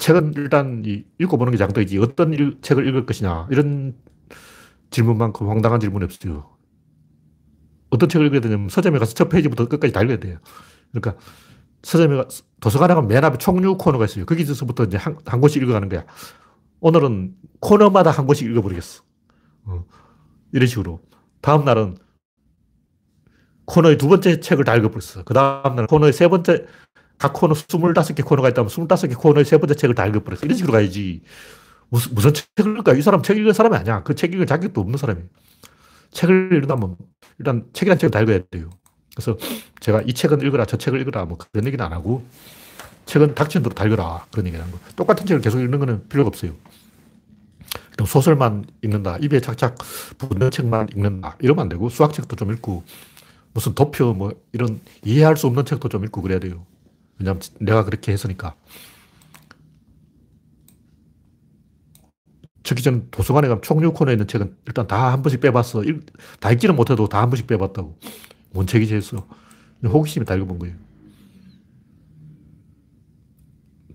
책은 일단 읽어보는 게 장독이지, 어떤 일, 책을 읽을 것이냐, 이런 질문만큼 황당한 질문이 없어요. 어떤 책을 읽어야 되냐면 서점에 가서 첫 페이지부터 끝까지 다 읽어야 돼요. 그러니까 서점에 가, 도서관에 가면 맨 앞에 총류 코너가 있어요. 거기서부터 이제 한, 한 곳씩 읽어가는 거야. 오늘은 코너마다 한 곳씩 읽어버리겠어. 어, 이런 식으로. 다음 날은 코너의 두 번째 책을 다 읽어버렸어. 그 다음 날 코너의 세 번째, 각 코너 25개 코너가 있다면 25개 코너의 세 번째 책을 다 읽어버렸어. 이런 식으로 가야지. 무슨, 무슨 책을 읽을까? 이 사람 책 읽은 사람이 아니야. 그 책 읽을 자격도 없는 사람이에요. 책을 읽으면 일단 책이란 책을 다 읽어야 돼요. 그래서 제가 이 책은 읽어라, 저 책을 읽어라, 뭐 그런 얘기는 안 하고 책은 닥친 대로 다 읽어라. 그런 얘기를 하는 거. 똑같은 책을 계속 읽는 거는 필요가 없어요. 소설만 읽는다. 입에 착착 붙는 책만 읽는다. 이러면 안 되고 수학책도 좀 읽고 무슨 도표 뭐 이런 이해할 수 없는 책도 좀 읽고 그래야 돼요. 왜냐하면 내가 그렇게 했으니까. 저기 전 도서관에 가면 총류 코너에 있는 책은 일단 다 한 번씩 빼봤어. 다 읽지는 못해도 다 한 번씩 빼봤다고. 뭔 책이지 했어. 호기심이 다 읽어본 거예요.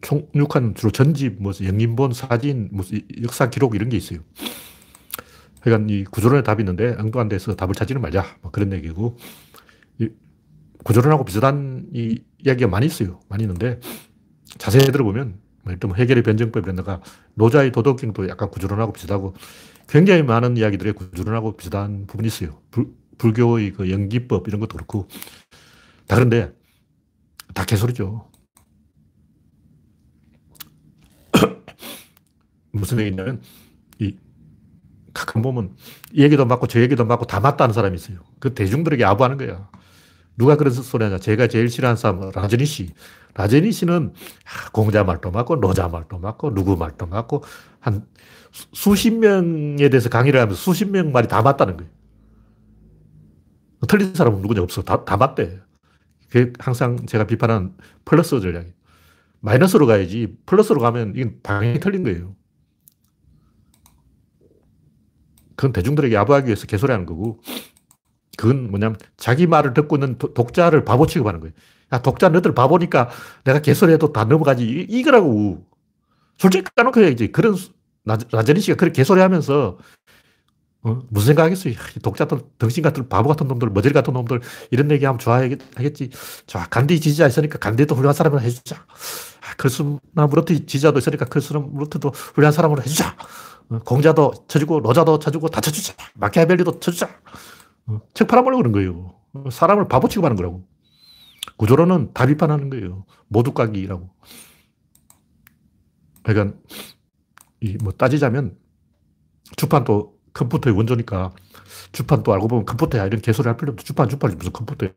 총육한 주로 전집, 뭐 영인본, 사진, 무슨 역사 기록 이런 게 있어요. 그러니까 이 구조론의 답이 있는데 엉뚱한 데서 답을 찾지는 말자. 뭐 그런 얘기고. 구조론하고 비슷한 이 이야기가 많이 있어요. 많이 있는데 자세히 들어보면 뭐 일단 뭐 해결의 변정법이라든가 노자의 도덕경도 약간 구조론하고 비슷하고 굉장히 많은 이야기들이 구조론하고 비슷한 부분이 있어요. 불, 불교의 그 연기법 이런 것도 그렇고 다 그런데 다 개소리죠. 무슨 얘기냐면, 이 가끔 보면 이 얘기도 맞고 저 얘기도 맞고 다 맞다는 사람이 있어요. 그 대중들에게 아부하는 거야. 누가 그런 소리 하냐. 제가 제일 싫어하는 사람 라제니 씨. 라제니 씨는 공자 말도 맞고 노자 말도 맞고 누구 말도 맞고 한 수십 명에 대해서 강의를 하면서 수십 명 말이 다 맞다는 거예요. 틀린 사람은 누구냐 없어. 다, 다 맞대. 그게 항상 제가 비판한 플러스 전략이에요. 마이너스로 가야지 플러스로 가면 이건 방향이 틀린 거예요. 그건 대중들에게 야부하기 위해서 개소리 하는 거고, 그건 뭐냐면 자기 말을 듣고 있는 독자를 바보 취급하는 거예요. 야, 독자 너들 바보니까 내가 개소리해도 다 넘어가지. 이, 이거라고. 솔직히 까놓고 해야지. 그런, 라제니 씨가 그렇게 개소리 하면서 어? 무슨 생각 하겠어요? 독자들, 덩신 같은 바보 같은 놈들, 머저리 같은 놈들, 이런 얘기하면 좋아하겠지. 좋아, 간디 지지자 있으니까 간디도 훌륭한 사람을 해주자. 아, 크리스나 무르트 지지자도 있으니까 크리스나 무르트도 훌륭한 사람으로 해주자. 어, 공자도 쳐주고, 노자도 쳐주고, 다 쳐주자. 마키아벨리도 쳐주자. 어, 책 팔아보려고 그런 거예요. 어, 사람을 바보 취급하는 거라고. 구조로는 다 비판하는 거예요. 모두 까기라고. 그러니까, 이 뭐 따지자면, 주판도 컴퓨터의 원조니까 주판 또 알고 보면 컴퓨터야. 이런 개소리 할 필요 없어. 주판, 주판이 무슨 컴퓨터야.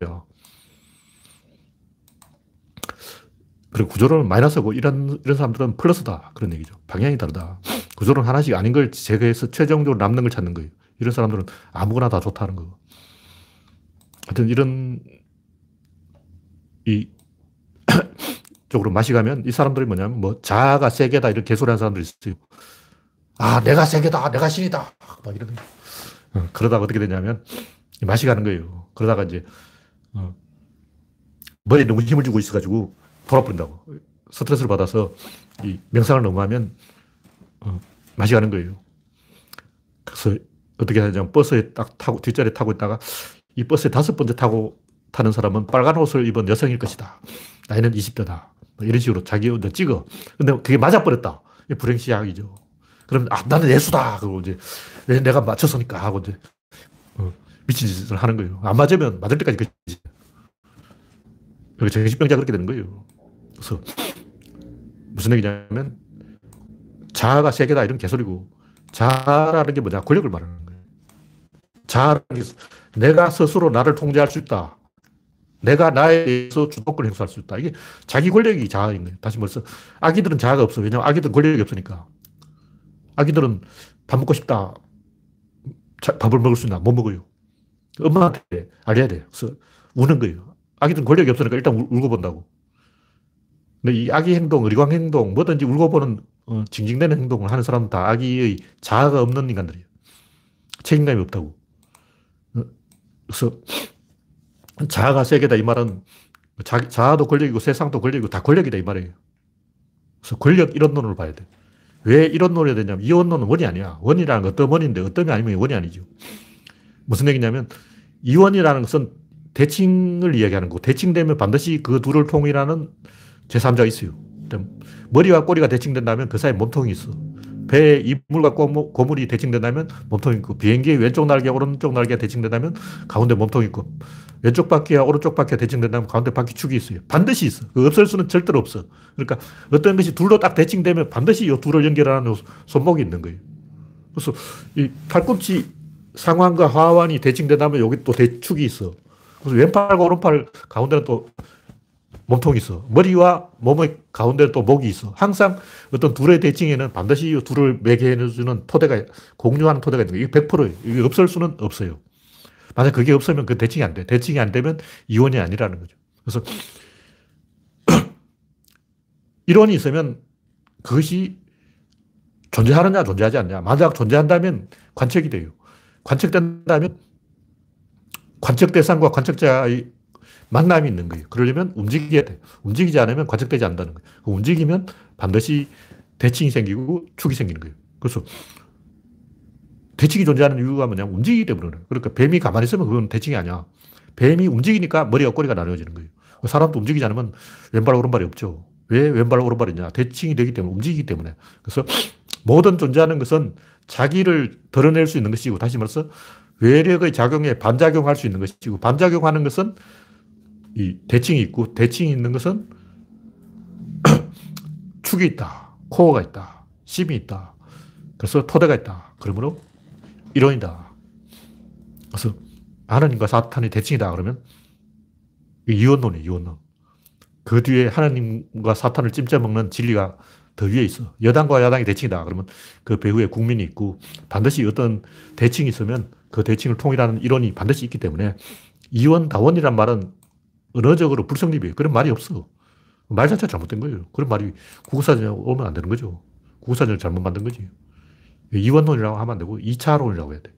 그리고 구조론은 마이너스고 이런, 이런 사람들은 플러스다. 그런 얘기죠. 방향이 다르다. 구조론 하나씩 아닌 걸 제거해서 최종적으로 남는 걸 찾는 거예요. 이런 사람들은 아무거나 다 좋다는 거. 하여튼 이런, 이, 쪽으로 마시가면 이 사람들이 뭐냐면 뭐 자아가 세계다 이런 개소리 하는 사람들이 있어요. 아, 내가 세계다. 내가 신이다. 막 이런. 어, 그러다가 어떻게 되냐면, 맛이 가는 거예요. 그러다가 이제, 어, 머리에 너무 힘을 주고 있어가지고 돌아버린다고. 스트레스를 받아서 이 명상을 너무 하면, 어, 맛이 가는 거예요. 그래서 어떻게 하냐면 버스에 딱 타고, 뒷자리에 타고 있다가 이 버스에 다섯 번째 타고 타는 사람은 빨간 옷을 입은 여성일 것이다. 나이는 20대다. 뭐 이런 식으로 자기 혼자 찍어. 근데 그게 맞아버렸다. 불행시약이죠. 그러면, 아, 나는 예수다. 그리고 이제, 내가 맞췄으니까 하고 이제, 어, 미친 짓을 하는 거예요. 안 맞으면 맞을 때까지 그지. 정신병자 그렇게 되는 거예요. 그래서, 무슨 얘기냐면, 자아가 세계다 이런 개소리고, 자아라는 게 뭐냐? 권력을 말하는 거예요. 자아라는 게 내가 스스로 나를 통제할 수 있다. 내가 나에 대해서 주도권을 행사할 수 있다. 이게 자기 권력이 자아인 거예요. 다시 말해서 아기들은 자아가 없어. 왜냐하면 아기들은 권력이 없으니까. 아기들은 밥 먹고 싶다. 밥을 먹을 수 있나? 못 먹어요. 엄마한테 알려야 돼. 그래서 우는 거예요. 아기들은 권력이 없으니까 일단 울고 본다고. 근데 이 아기 행동, 의리광 행동, 뭐든지 울고 보는 어, 징징대는 행동을 하는 사람은 다 아기의 자아가 없는 인간들이에요. 책임감이 없다고. 어, 그래서 자아가 세계다 이 말은 자, 자아도 권력이고 세상도 권력이고 다 권력이다 이 말이에요. 그래서 권력 이런 논을 봐야 돼. 왜 이런 논이 되냐면 이 원론은 원이 아니야. 원이라는 건 어떤 원인데 어떤이 아니면 원이 아니죠. 무슨 얘기냐면 이원이라는 것은 대칭을 이야기하는 거고 대칭되면 반드시 그 둘을 통일하는 제3자가 있어요. 머리와 꼬리가 대칭된다면 그 사이에 몸통이 있어. 배에 이물과 고물이 대칭된다면 몸통이 있고 비행기의 왼쪽 날개, 오른쪽 날개가 대칭된다면 가운데 몸통이 있고 왼쪽 바퀴와 오른쪽 바퀴가 대칭된다면 가운데 바퀴 축이 있어요. 반드시 있어. 그 없을 수는 절대로 없어. 그러니까 어떤 것이 둘로 딱 대칭되면 반드시 이 둘을 연결하는 손목이 있는 거예요. 그래서 이 팔꿈치 상완과 하완이 대칭된다면 여기 또 대축이 있어. 그래서 왼팔과 오른팔 가운데는 또 몸통이 있어. 머리와 몸의 가운데 또 목이 있어. 항상 어떤 둘의 대칭에는 반드시 이 둘을 매개해주는 토대가, 공유하는 토대가 있는 거예요. 이게 100%예요. 이게 없을 수는 없어요. 만약 그게 없으면 그 대칭이 안 돼. 대칭이 안 되면 이원이 아니라는 거죠. 그래서 이론이 있으면 그것이 존재하느냐, 존재하지 않냐. 만약 존재한다면 관측이 돼요. 관측된다면 관측 대상과 관측자의 만남이 있는 거예요. 그러려면 움직여야 돼. 움직이지 않으면 관측되지 않는다는 거예요. 움직이면 반드시 대칭이 생기고 축이 생기는 거예요. 그래서 대칭이 존재하는 이유가 뭐냐면 움직이기 때문에. 그러니까 뱀이 가만히 있으면 그건 대칭이 아니야. 뱀이 움직이니까 머리와 꼬리가 나눠지는 거예요. 사람도 움직이지 않으면 왼발, 오른발이 없죠. 왜 왼발, 오른발이냐? 대칭이 되기 때문에, 움직이기 때문에. 그래서 모든 존재하는 것은 자기를 드러낼 수 있는 것이고, 다시 말해서 외력의 작용에 반작용할 수 있는 것이고, 반작용하는 것은 이 대칭이 있고, 대칭이 있는 것은 축이 있다. 코어가 있다. 심이 있다. 그래서 토대가 있다. 그러므로 이론이다. 그래서 하나님과 사탄이 대칭이다 그러면 이원론이에요, 이원론. 그 뒤에 하나님과 사탄을 찜쪄먹는 진리가 더 위에 있어. 여당과 야당이 대칭이다. 그러면 그 배후에 국민이 있고 반드시 어떤 대칭이 있으면 그 대칭을 통일하는 이론이 반드시 있기 때문에 이원다원이란 말은 언어적으로 불성립이에요. 그런 말이 없어. 말 자체가 잘못된 거예요. 그런 말이 국어사전에 오면 안 되는 거죠. 국어사전을 잘못 만든 거지. 이원론이라고 하면 안 되고 2차론이라고 해야 돼.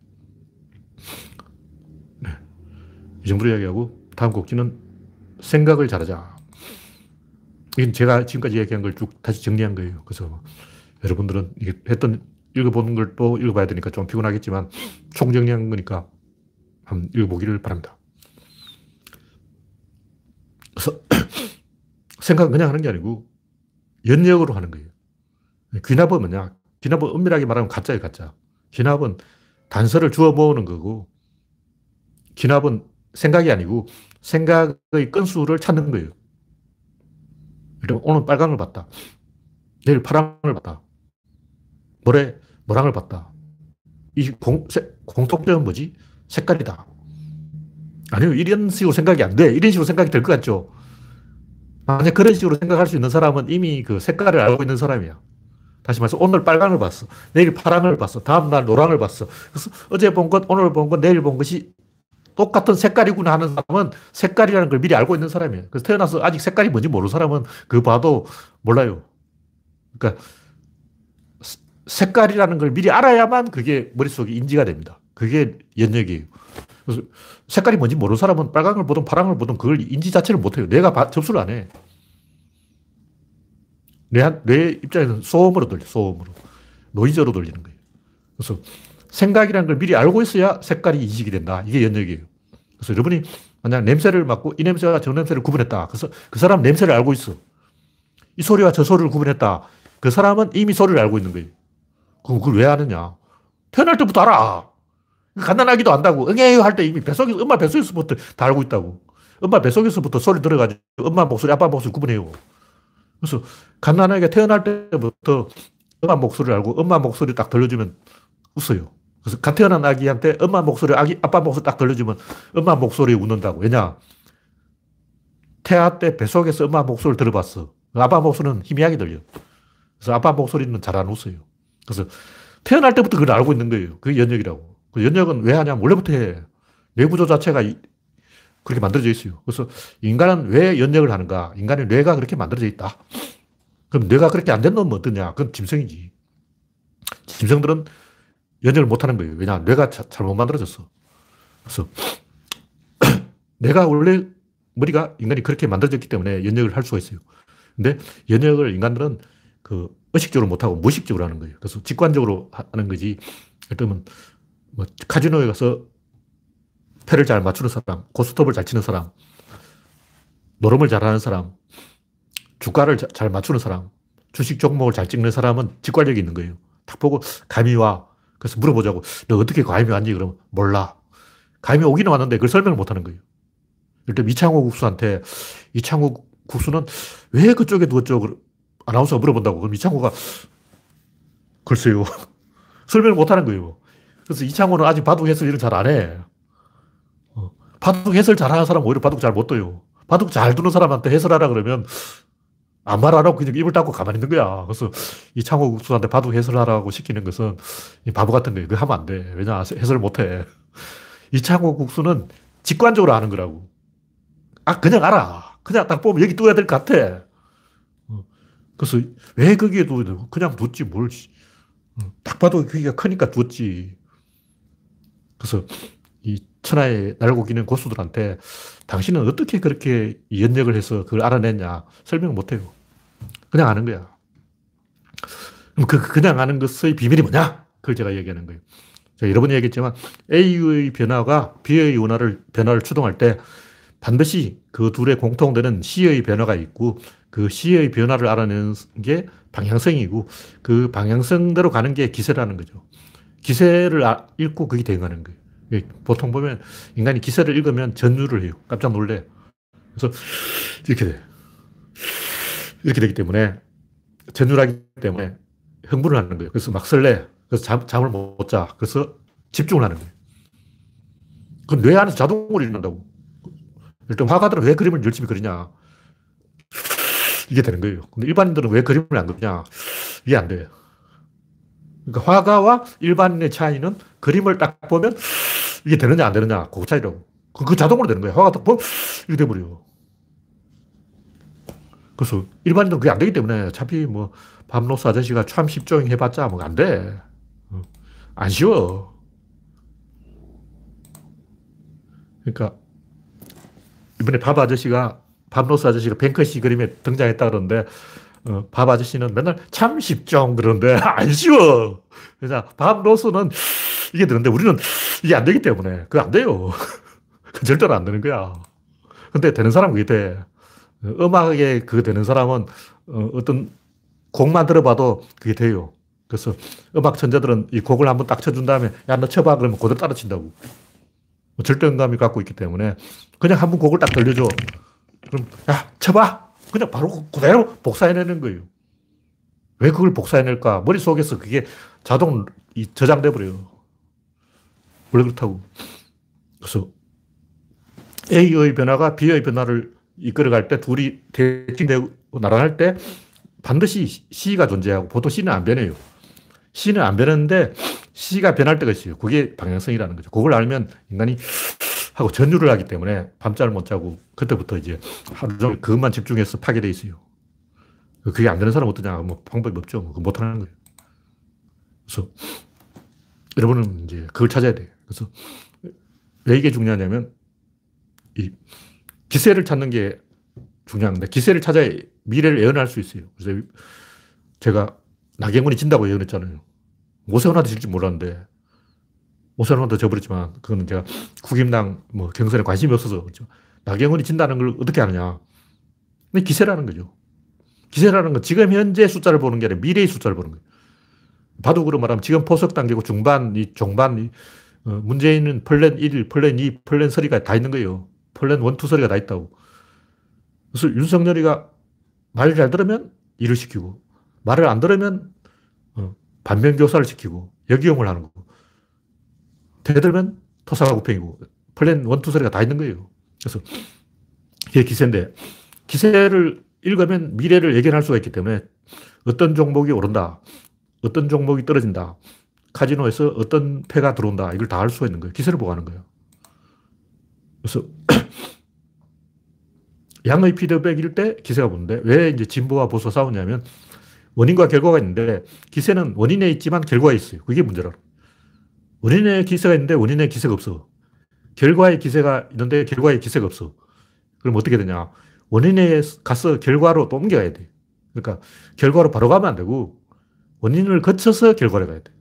네. 이 정도로 이야기하고 다음 곡지는 생각을 잘하자. 이건 제가 지금까지 얘기한 걸 쭉 다시 정리한 거예요. 그래서 여러분들은 했던 읽어보는 걸 또 읽어봐야 되니까 좀 피곤하겠지만 총정리한 거니까 한번 읽어보기를 바랍니다. 그래서 생각은 그냥 하는 게 아니고 연역으로 하는 거예요. 귀납은 뭐냐? 귀납은 엄밀하게 말하면 가짜예요, 가짜. 귀납은 단서를 주워 모으는 거고, 귀납은 생각이 아니고 생각의 건수를 찾는 거예요. 오늘 빨강을 봤다. 내일 파랑을 봤다. 모레 노랑을 봤다. 이 공, 공통점은 뭐지? 색깔이다. 아니요, 이런 식으로 생각이 안 돼. 이런 식으로 생각이 될 것 같죠? 만약 그런 식으로 생각할 수 있는 사람은 이미 그 색깔을 알고 있는 사람이야. 다시 말해서 오늘 빨강을 봤어. 내일 파랑을 봤어. 다음날 노랑을 봤어. 그래서 어제 본 것, 오늘 본 것, 내일 본 것이 똑같은 색깔이구나 하는 사람은 색깔이라는 걸 미리 알고 있는 사람이에요. 그래서 태어나서 아직 색깔이 뭔지 모르는 사람은 그 봐도 몰라요. 그러니까 색깔이라는 걸 미리 알아야만 그게 머릿속에 인지가 됩니다. 그게 연역이에요. 색깔이 뭔지 모르는 사람은 빨강을 보든 파랑을 보든 그걸 인지 자체를 못해요. 내가 접수를 안 해. 내, 내 입장에서는 소음으로 돌려, 소음으로. 노이즈로 돌리는 거예요. 그래서 생각이라는 걸 미리 알고 있어야 색깔이 인식이 된다. 이게 연역이에요. 그래서 여러분이 만약 냄새를 맡고 이 냄새와 저 냄새를 구분했다. 그래서 그 사람 냄새를 알고 있어. 이 소리와 저 소리를 구분했다. 그 사람은 이미 소리를 알고 있는 거예요. 그럼 그걸 왜 아느냐? 태어날 때부터 알아. 간단하기도 안다고. 응애요 할 때 이미 뱃속에서, 엄마 뱃속에서부터 다 알고 있다고. 엄마 뱃속에서부터 소리 들어가지고 엄마 목소리, 아빠 목소리 구분해요. 그래서 간단하게 태어날 때부터 엄마 목소리를 알고 엄마 목소리 딱 들려주면 웃어요. 그래서 갓 태어난 아기한테 엄마 목소리, 아기, 아빠 목소리 딱 들려주면 엄마 목소리 웃는다고. 왜냐? 태아 때 뱃속에서 엄마 목소리를 들어봤어. 아빠 목소리는 희미하게 들려. 그래서 아빠 목소리는 잘 안 웃어요. 그래서 태어날 때부터 그걸 알고 있는 거예요. 그게 연역이라고. 그 연역은 왜 하냐면 원래부터 해. 뇌구조 자체가 그렇게 만들어져 있어요. 그래서 인간은 왜 연역을 하는가? 인간의 뇌가 그렇게 만들어져 있다. 그럼 뇌가 그렇게 안 된 놈은 어떠냐? 그건 짐승이지. 짐승들은 연역을 못 하는 거예요. 왜냐? 뇌가 자, 잘못 만들어졌어. 그래서 내가 원래 머리가 인간이 그렇게 만들어졌기 때문에 연역을 할 수가 있어요. 근데 연역을 인간들은 그 의식적으로 못하고 무의식적으로 하는 거예요. 그래서 직관적으로 하는 거지. 예를 들면 뭐 카지노에 가서 패를 잘 맞추는 사람, 고스톱을 잘 치는 사람, 노름을 잘하는 사람, 주가를 자, 잘 맞추는 사람, 주식 종목을 잘 찍는 사람은 직관력이 있는 거예요. 딱 보고 감이 와. 그래서 물어보자고. 너 어떻게 감이 왔니? 그러면 몰라. 감이 오기는 왔는데 그걸 설명을 못 하는 거예요. 일단 이창호 국수한테 이창호 국수는 왜 그쪽에 누웠죠? 아나운서가 물어본다고. 그럼 이창호가 글쎄요. 설명을 못 하는 거예요. 그래서 이창호는 아직 바둑 해설 일을 잘안 해. 어. 바둑 해설 잘하는 사람 오히려 바둑 잘 못 둬요. 바둑 잘 두는 사람한테 해설하라 그러면 안 하고 그냥 입을 닫고 가만히 있는 거야. 그래서 이창호 국수한테 바둑 해설하라고 시키는 것은 바보 같은 거예요. 그거 하면 안 돼. 왜냐, 해설 못 해. 이창호 국수는 직관적으로 하는 거라고. 아, 그냥 알아. 그냥 딱 보면 여기 둬야 될 것 같아. 어. 그래서 왜 거기에 둬야 그냥 뒀지 뭘. 어. 딱 봐도 거기가 크니까 뒀지. 그래서 이 천하에 날고 기는 고수들한테 당신은 어떻게 그렇게 연역을 해서 그걸 알아냈냐 설명 못 해요. 그냥 아는 거야. 그 그냥 아는 것의 비밀이 뭐냐? 그걸 제가 얘기하는 거예요. 제가 여러 번 얘기했지만 A의 변화가 B의 원화를, 변화를 추동할 때 반드시 그 둘의 공통되는 C의 변화가 있고 그 C의 변화를 알아내는 게 방향성이고 그 방향성대로 가는 게 기세라는 거죠. 기세를 아, 읽고 그게 대응하는 거예요. 예, 보통 보면 인간이 기세를 읽으면 전율을 해요. 깜짝 놀래. 그래서 이렇게 돼. 이렇게 되기 때문에 전율하기 때문에 흥분을 하는 거예요. 그래서 막 설레. 그래서 잠, 잠을 못 자. 그래서 집중을 하는 거예요. 그건 뇌 안에서 자동으로 일어난다고. 일단 화가들은 왜 그림을 열심히 그리냐. 이게 되는 거예요. 근데 일반인들은 왜 그림을 안 그리냐. 이게 안 돼요. 그러니까 화가와 일반인의 차이는 그림을 딱 보면 이게 되느냐 안 되느냐 그 차이라고. 그 자동으로 되는 거예요. 화가 딱 보면 이게 돼버려요. 그래서 일반인들은 그게 안 되기 때문에 어차피 뭐 밤로스 아저씨가 참 십조ing 해봤자 뭐 안 돼. 어. 안 쉬워. 그러니까 이번에 밥 아저씨가 밤로스 아저씨가 뱅크시 그림에 등장했다 그러는데 어, 밥 아저씨는 맨날 참 쉽죠 그러는데 안 쉬워. 그래서 밤로스는 이게 되는데 우리는 이게 안 되기 때문에 그거 안 돼요. 그 절대로 안 되는 거야. 근데 되는 사람은 그게 돼. 음악에 그 되는 사람은 어, 어떤 곡만 들어봐도 그게 돼요. 그래서 음악 천재들은 이 곡을 한번 딱 쳐준 다음에 야, 너 쳐봐. 그러면 그대로 따라 친다고. 절대감이 갖고 있기 때문에 그냥 한 번 곡을 딱 들려줘. 그럼 야, 쳐봐. 그냥 바로 그대로 복사해내는 거예요. 왜 그걸 복사해낼까? 머릿속에서 그게 자동 저장돼 버려요. 원래 그렇다고. 그래서 A의 변화가 B의 변화를 이끌어갈 때 둘이 대칭되고 나란할 때 반드시 C가 존재하고 보통 C는 안 변해요. C는 안 변하는데 C가 변할 때가 있어요. 그게 방향성이라는 거죠. 그걸 알면 인간이 하고 전율을 하기 때문에 밤잠을 못 자고 그때부터 이제 하루 종일 그것만 집중해서 파괴돼 있어요. 그게 안 되는 사람 어떠냐? 뭐 방법이 없죠. 뭐 못하는 거예요. 그래서 여러분은 이제 그걸 찾아야 돼요. 그래서 왜 이게 중요하냐면 이 기세를 찾는 게 중요한데 기세를 찾아야 미래를 예언할 수 있어요. 그래서 제가 나경원이 진다고 예언했잖아요. 오세훈한테 질지 몰랐는데 오세훈한테 져버렸지만 그거는 제가 국임당 뭐 경선에 관심이 없어서 그렇죠. 나경원이 진다는 걸 어떻게 아느냐. 근데 기세라는 거죠. 기세라는 건 지금 현재 숫자를 보는 게 아니라 미래의 숫자를 보는 거예요. 바둑으로 말하면 지금 포석 단계고 중반, 이 종반, 이 어, 문재인은 플랜 1, 플랜 2, 플랜 3가 다 있는 거예요. 플랜 1, 2, 3가 다 있다고. 그래서 윤석열이가 말을 잘 들으면 일을 시키고, 말을 안 들으면 어, 반면교사를 시키고, 역이용을 하는 거고, 대들면 토사구팽이고, 플랜 1, 2, 3가 다 있는 거예요. 그래서 이게 기세인데, 기세를 읽으면 미래를 예견할 수가 있기 때문에 어떤 종목이 오른다, 어떤 종목이 떨어진다, 카지노에서 어떤 패가 들어온다, 이걸 다 알 수가 있는 거예요. 기세를 보고 하는 거예요. 그래서 양의 피드백일 때 기세가 보는데 왜 이제 진보와 보수 싸우냐면 원인과 결과가 있는데 기세는 원인에 있지만 결과에 있어요. 그게 문제라. 원인에 기세가 있는데 원인에 기세가 없어. 결과에 기세가 있는데 결과에 기세가 없어. 그럼 어떻게 되냐. 원인에 가서 결과로 또 옮겨가야 돼. 그러니까 결과로 바로 가면 안 되고 원인을 거쳐서 결과로 가야 돼.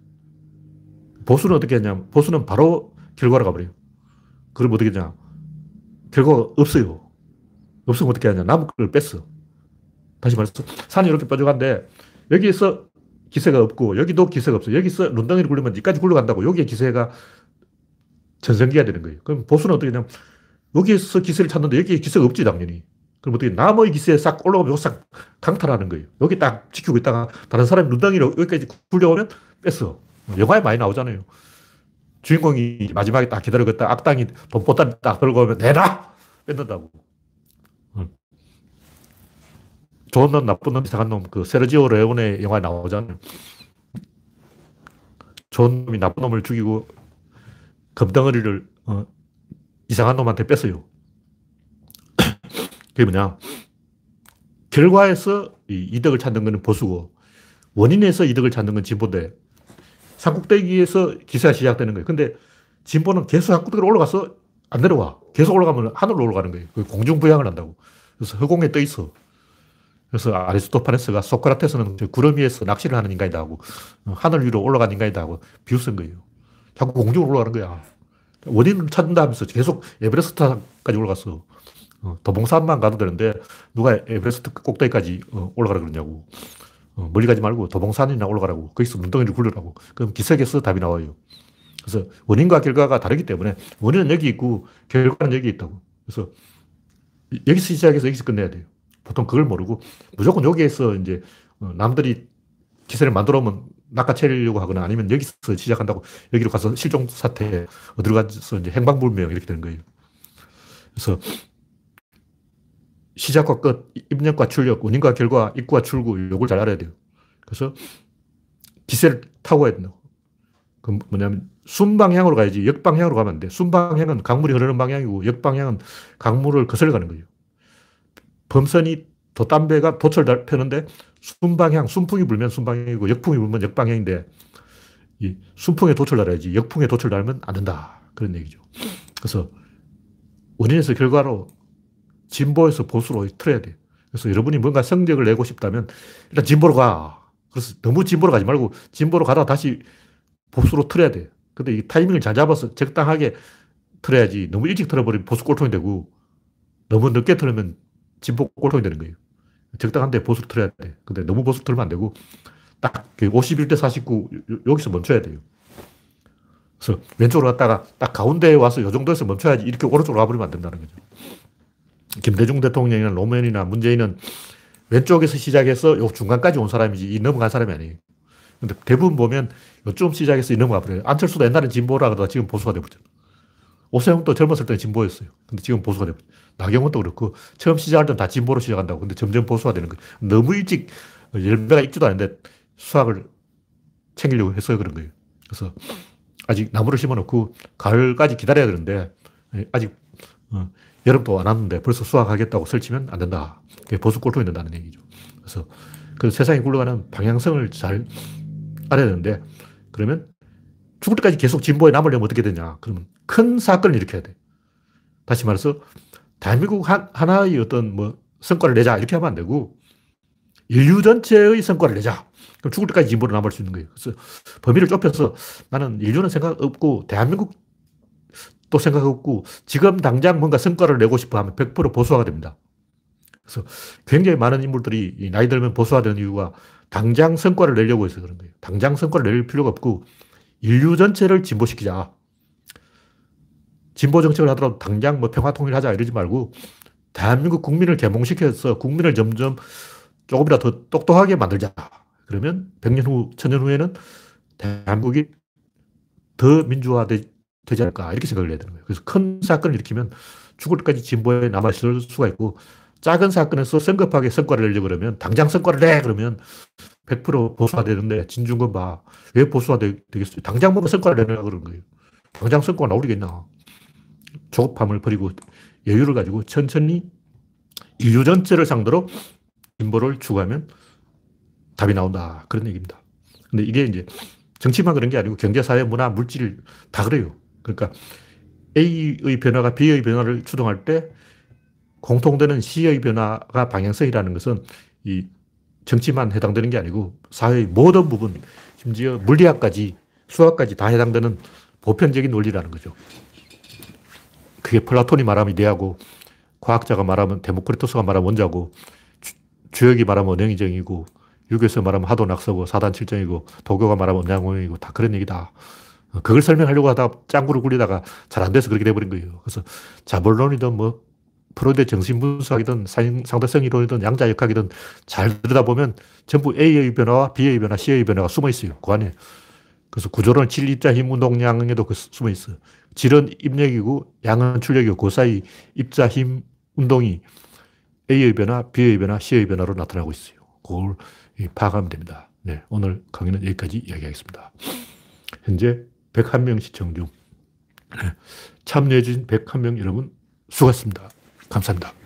보수는 어떻게 했냐면 보수는 바로 결과로 가버려요. 그럼 어떻게 했냐. 결과가 없어요. 없으면 어떻게 하냐. 나무 를 뺐어. 다시 말해서 산이 이렇게 뾰족한데 여기에서 기세가 없고 여기도 기세가 없어. 여기서 눈덩이를 굴리면 여기까지 굴러간다고. 여기에 기세가 전성기가 되는 거예요. 그럼 보수는 어떻게 하냐면 여기에서 기세를 찾는데 여기에 기세가 없지 당연히. 그럼 어떻게 나무의 기세에 싹 올라오면 싹 강탈하는 거예요. 여기 딱 지키고 있다가 다른 사람이 눈덩이로 여기까지 굴려오면 뺐어. 영화에 많이 나오잖아요. 주인공이 마지막에 딱 기다리고 있다 악당이 돈보따리 딱 들고 오면 내놔! 뺏는다고. 좋은 놈, 나쁜 놈, 이상한 놈, 그 세르지오 레오네 영화에 나오잖아요. 좋은 놈이 나쁜 놈을 죽이고 금덩어리를 어, 이상한 놈한테 뺐어요. 그게 뭐냐. 결과에서 이득을 찾는 것은 보수고 원인에서 이득을 찾는 건 진보인데 산꼭대기에서 기세가 시작되는 거예요. 근데 진보는 계속 산꼭대기로 올라가서 안 내려와. 계속 올라가면 하늘로 올라가는 거예요. 공중부양을 한다고. 그래서 허공에 떠 있어. 그래서 아리스토파네스가 소크라테스는 구름 위에서 낚시를 하는 인간이다 하고 하늘 위로 올라간 인간이다 하고 비웃은 거예요. 자꾸 공중으로 올라가는 거야. 원인을 찾는다 하면서 계속 에베레스트까지 올라갔어. 어, 도봉산만 가도 되는데 누가 에베레스트 꼭대기까지 어, 올라가라 그러냐고. 어, 멀리 가지 말고 도봉산이나 올라가라고. 거기서 눈덩이를 굴려라고. 그럼 기색에서 답이 나와요. 그래서 원인과 결과가 다르기 때문에 원인은 여기 있고 결과는 여기 있다고. 그래서 여기서 시작해서 여기서 끝내야 돼요. 보통 그걸 모르고 무조건 여기에서 이제 어, 남들이 기세를 만들어 오면 낚아채려고 하거나 아니면 여기서 시작한다고 여기로 가서 실종 사태, 어디로 가서 이제 행방불명 이렇게 되는 거예요. 그래서 시작과 끝, 입력과 출력, 원인과 결과, 입과 출구, 요걸 잘 알아야 돼요. 그래서 기세를 타고 가야 된다고. 그 뭐냐면 순방향으로 가야지 역방향으로 가면 안 돼. 순방향은 강물이 흐르는 방향이고 역방향은 강물을 거슬러 가는 거예요. 범선이 돛담배가 돛을 펴는데 순방향, 순풍이 불면 순방향이고 역풍이 불면 역방향인데 이 순풍에 돛을 달아야지 역풍에 돛을 달면 안 된다. 그런 얘기죠. 그래서 원인에서 결과로 진보에서 보수로 틀어야 돼. 그래서 여러분이 뭔가 성적을 내고 싶다면 일단 진보로 가. 그래서 너무 진보로 가지 말고 진보로 가다가 다시 보수로 틀어야 돼. 근데 이 타이밍을 잘 잡아서 적당하게 틀어야지 너무 일찍 틀어버리면 보수 꼴통이 되고 너무 늦게 틀으면 진보 꼴통이 되는 거예요. 적당한데 보수로 틀어야 돼. 근데 너무 보수로 틀면 안 되고 딱 51대 그49 여기서 멈춰야 돼요. 그래서 왼쪽으로 갔다가 딱 가운데에 와서 이 정도에서 멈춰야지 이렇게 오른쪽으로 가버리면 안 된다는 거죠. 김대중 대통령이나 노무현이나 문재인은 왼쪽에서 시작해서 요 중간까지 온 사람이지 이 넘어간 사람이 아니에요. 근데 대부분 보면 요쯤 시작해서 이 넘어가 버려요. 안철수도 옛날엔 진보라 그러다가 지금 보수가 돼버렸잖아. 오세훈도 젊었을 때는 진보였어요. 근데 지금 보수가 돼버렸어. 나경원도 그렇고 처음 시작할 때는 다 진보로 시작한다고. 근데 점점 보수가 되는 거예요. 너무 일찍 열매가 익지도 않은데 수학을 챙기려고 해서 그런 거예요. 그래서 아직 나무를 심어놓고 가을까지 기다려야 되는데 아직 어, 여름도 안 왔는데 벌써 수학하겠다고 설치면 안 된다. 그게 보수 꼴통이 된다는 얘기죠. 그래서 그 세상이 굴러가는 방향성을 잘 알아야 되는데 그러면 죽을 때까지 계속 진보에 남으려면 어떻게 되냐. 그러면 큰 사건을 일으켜야 돼. 다시 말해서 대한민국 하나의 어떤 뭐 성과를 내자 이렇게 하면 안 되고 인류 전체의 성과를 내자. 그럼 죽을 때까지 진보로 남을 수 있는 거예요. 그래서 범위를 좁혀서 나는 인류는 생각 없고 대한민국 또 생각 없고 지금 당장 뭔가 성과를 내고 싶어 하면 100% 보수화가 됩니다. 그래서 굉장히 많은 인물들이 나이 들면 보수화되는 이유가 당장 성과를 내려고 해서 그런 거예요. 당장 성과를 낼 필요가 없고 인류 전체를 진보시키자. 진보 정책을 하더라도 당장 뭐 평화 통일하자 이러지 말고 대한민국 국민을 개몽시켜서 국민을 점점 조금이라도 더 똑똑하게 만들자. 그러면 100년 후, 1000년 후에는 대한민국이 더 민주화되, 되지 않을까 이렇게 생각을 해야 되는 거예요. 그래서 큰 사건을 일으키면 죽을 때까지 진보에 남아있을 수가 있고 작은 사건에서 성급하게 성과를 내려고 그러면 당장 성과를 내 그러면 100% 보수화 되는데 진중권 봐. 왜 보수화 되 겠어요? 당장 보면 성과를 내려고 그러는 거예요. 당장 성과가 나오겠나. 조급함을 버리고 여유를 가지고 천천히 인류 전체를 상대로 진보를 추구하면 답이 나온다. 그런 얘기입니다. 근데 이게 이제 정치만 그런 게 아니고 경제, 사회, 문화, 물질 다 그래요. 그러니까 A의 변화가 B의 변화를 추동할 때 공통되는 C의 변화가 방향성이라는 것은 이 정치만 해당되는 게 아니고 사회의 모든 부분, 심지어 물리학까지 수학까지 다 해당되는 보편적인 원리라는 거죠. 그게 플라톤이 말하면 이데아고, 과학자가 말하면 데모크리토스가 말하면 원자고, 주, 역이 말하면 원형이정이고, 유교에서 말하면 하도 낙서고, 사단 칠정이고, 도교가 말하면 음양오형이고, 다 그런 얘기다. 그걸 설명하려고 하다 짱구를 굴리다가 잘 안 돼서 그렇게 돼버린 거예요. 그래서 자본론이든 뭐 프로이드 정신분석이든 상대성 이론이든 양자역학이든 잘 들여다보면 전부 A의 변화와 B의 변화, C의 변화가 숨어 있어요. 그 안에. 그래서 구조론 질, 입자, 힘, 운동, 양에도 그 숨어 있어요. 질은 입력이고 양은 출력이고 그 사이 입자, 힘, 운동이 A의 변화, B의 변화, C의 변화로 나타나고 있어요. 그걸 파악하면 됩니다. 네, 오늘 강의는 여기까지 이야기하겠습니다. 현재 101명 시청 중 네, 참여해주신 101명 여러분 수고하셨습니다. 감사합니다.